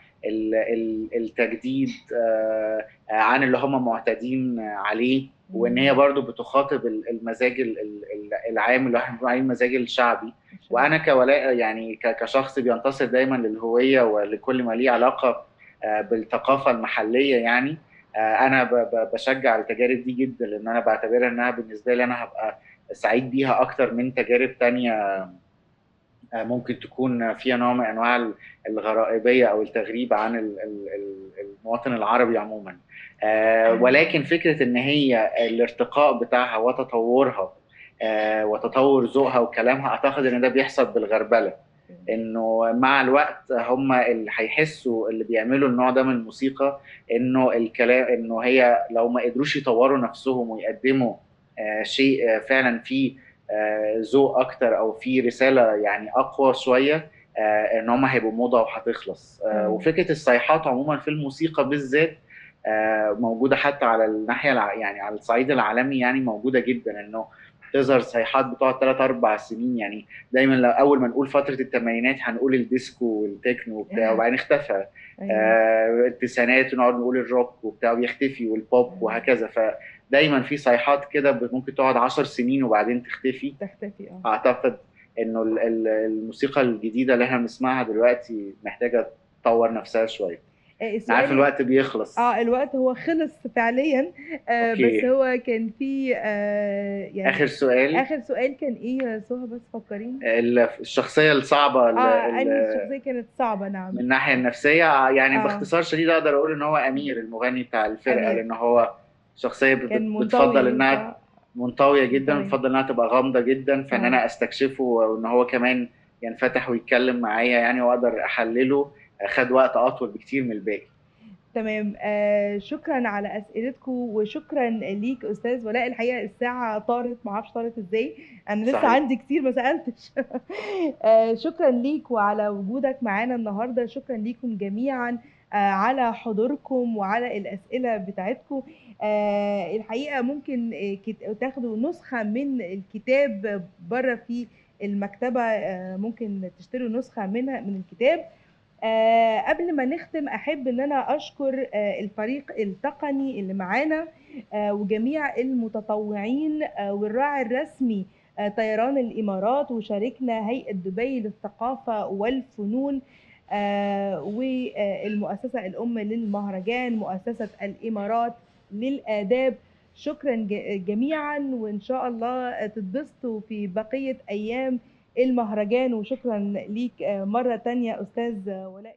[SPEAKER 3] التجديد آه، آه، عن اللي هم معتادين عليه وإن هي برضو بتخاطب ال- المزاج ال- ال- ال- العام اللي إحنا بنقول المزاج الشعبي. وأنا كولاء يعني كشخص بينتصر دايما للهوية ولكل ما ليه علاقة آه، بالثقافة المحلية يعني أنا بشجع التجارب دي جدا لأن أنا بعتبرها إنها بالنسبة لي أنا هبقى سعيد بيها أكتر من تجارب تانية ممكن تكون فيها نوع من أنواع ال- الغرائبية أو التغريب عن ال- ال- ال- المواطن العربي عموما. آه، ولكن فكرة إن هي الارتقاء بتاعها وتطورها آه، وتطور ذوقها وكلامها أعتقد إن ده بيحصل بالغربلة. إنه مع الوقت هم اللي هيحسوا اللي بيعملوا النوع ده من الموسيقى إنه الكلام إنه هي لو ما قدروش يطوروا نفسهم ويقدموا آه، شيء آه، فعلا فيه آه، ذوق أكتر أو فيه رسالة يعني أقوى شوية آه، إن هم هيبقوا موضة وهتخلص. آه،. وفكرة الصيحات عموما في الموسيقى بالذات آه، موجودة حتى على الناحية يعني على الصعيد العالمي يعني موجودة جدا إنه تظهر صيحات بتقعد ثلاث أربع سنين يعني دايما لو أول ما نقول فترة الثمانينات هنقول الديسكو والتكنو وبتاع وبعدين اختفى.
[SPEAKER 2] أيوة.
[SPEAKER 3] آه، التسعينات ونقعد نقول الروك وبتاع ويختفي والبوب وهكذا. فدايما في صيحات كده ممكن تقعد عشر سنين وبعدين تختفي.
[SPEAKER 2] تختفي آه.
[SPEAKER 3] أعتقد إنه ال- ال- الموسيقى الجديدة اللي إحنا بنسمعها دلوقتي محتاجة تطور نفسها شوية.
[SPEAKER 2] آه،
[SPEAKER 3] أنا عارف الوقت بيخلص.
[SPEAKER 2] آه الوقت هو خلص فعليا آه
[SPEAKER 3] أوكي.
[SPEAKER 2] بس هو كان في آه يعني
[SPEAKER 3] آخر سؤال.
[SPEAKER 2] آخر سؤال كان إيه يا سهى بس فكريني.
[SPEAKER 3] ال- الشخصية الصعبة ال-
[SPEAKER 2] آه الشخصية كانت صعبة نعم.
[SPEAKER 3] من الناحية النفسية يعني
[SPEAKER 2] آه.
[SPEAKER 3] باختصار شديد أقدر أقول إن هو أمير المغني بتاع
[SPEAKER 2] الفرقة.
[SPEAKER 3] لأن هو
[SPEAKER 2] شخصية
[SPEAKER 3] بتفضل
[SPEAKER 2] إنها
[SPEAKER 3] منطوية جدا. بتفضل إنها تبقى غامضة جدا فان. أنا أستكشفه وإن هو كمان ينفتح ويتكلم معايا يعني وأقدر أحلله خد وقت أطول بكتير من الباقي.
[SPEAKER 2] تمام. آه شكرا على أسئلتكم وشكرا ليك أستاذ ولاء. الحقيقة الساعة طارت ما أعرفش طارت إزاي. أنا لسه
[SPEAKER 3] صحيح.
[SPEAKER 2] عندي كتير ما سألتش. (laughs) آه شكرا ليك وعلى وجودك معانا النهارده. شكرا ليكم جميعا آه على حضوركم وعلى الأسئلة بتاعتكم. الحقيقة ممكن آه تاخدوا نسخة من الكتاب بره في المكتبة آه ممكن تشتروا نسخة منها من الكتاب. آه قبل ما نختم أحب إن أنا أشكر آه الفريق التقني اللي معانا آه وجميع المتطوعين آه والراعي الرسمي آه طيران الإمارات وشاركنا هيئة دبي للثقافة والفنون آه والمؤسسة الأم للمهرجان مؤسسة الإمارات. للآداب. شكرا جميعا وإن شاء الله تتبسطوا في بقية أيام المهرجان. وشكرا ليك آه، مرة تانية أستاذ ولاء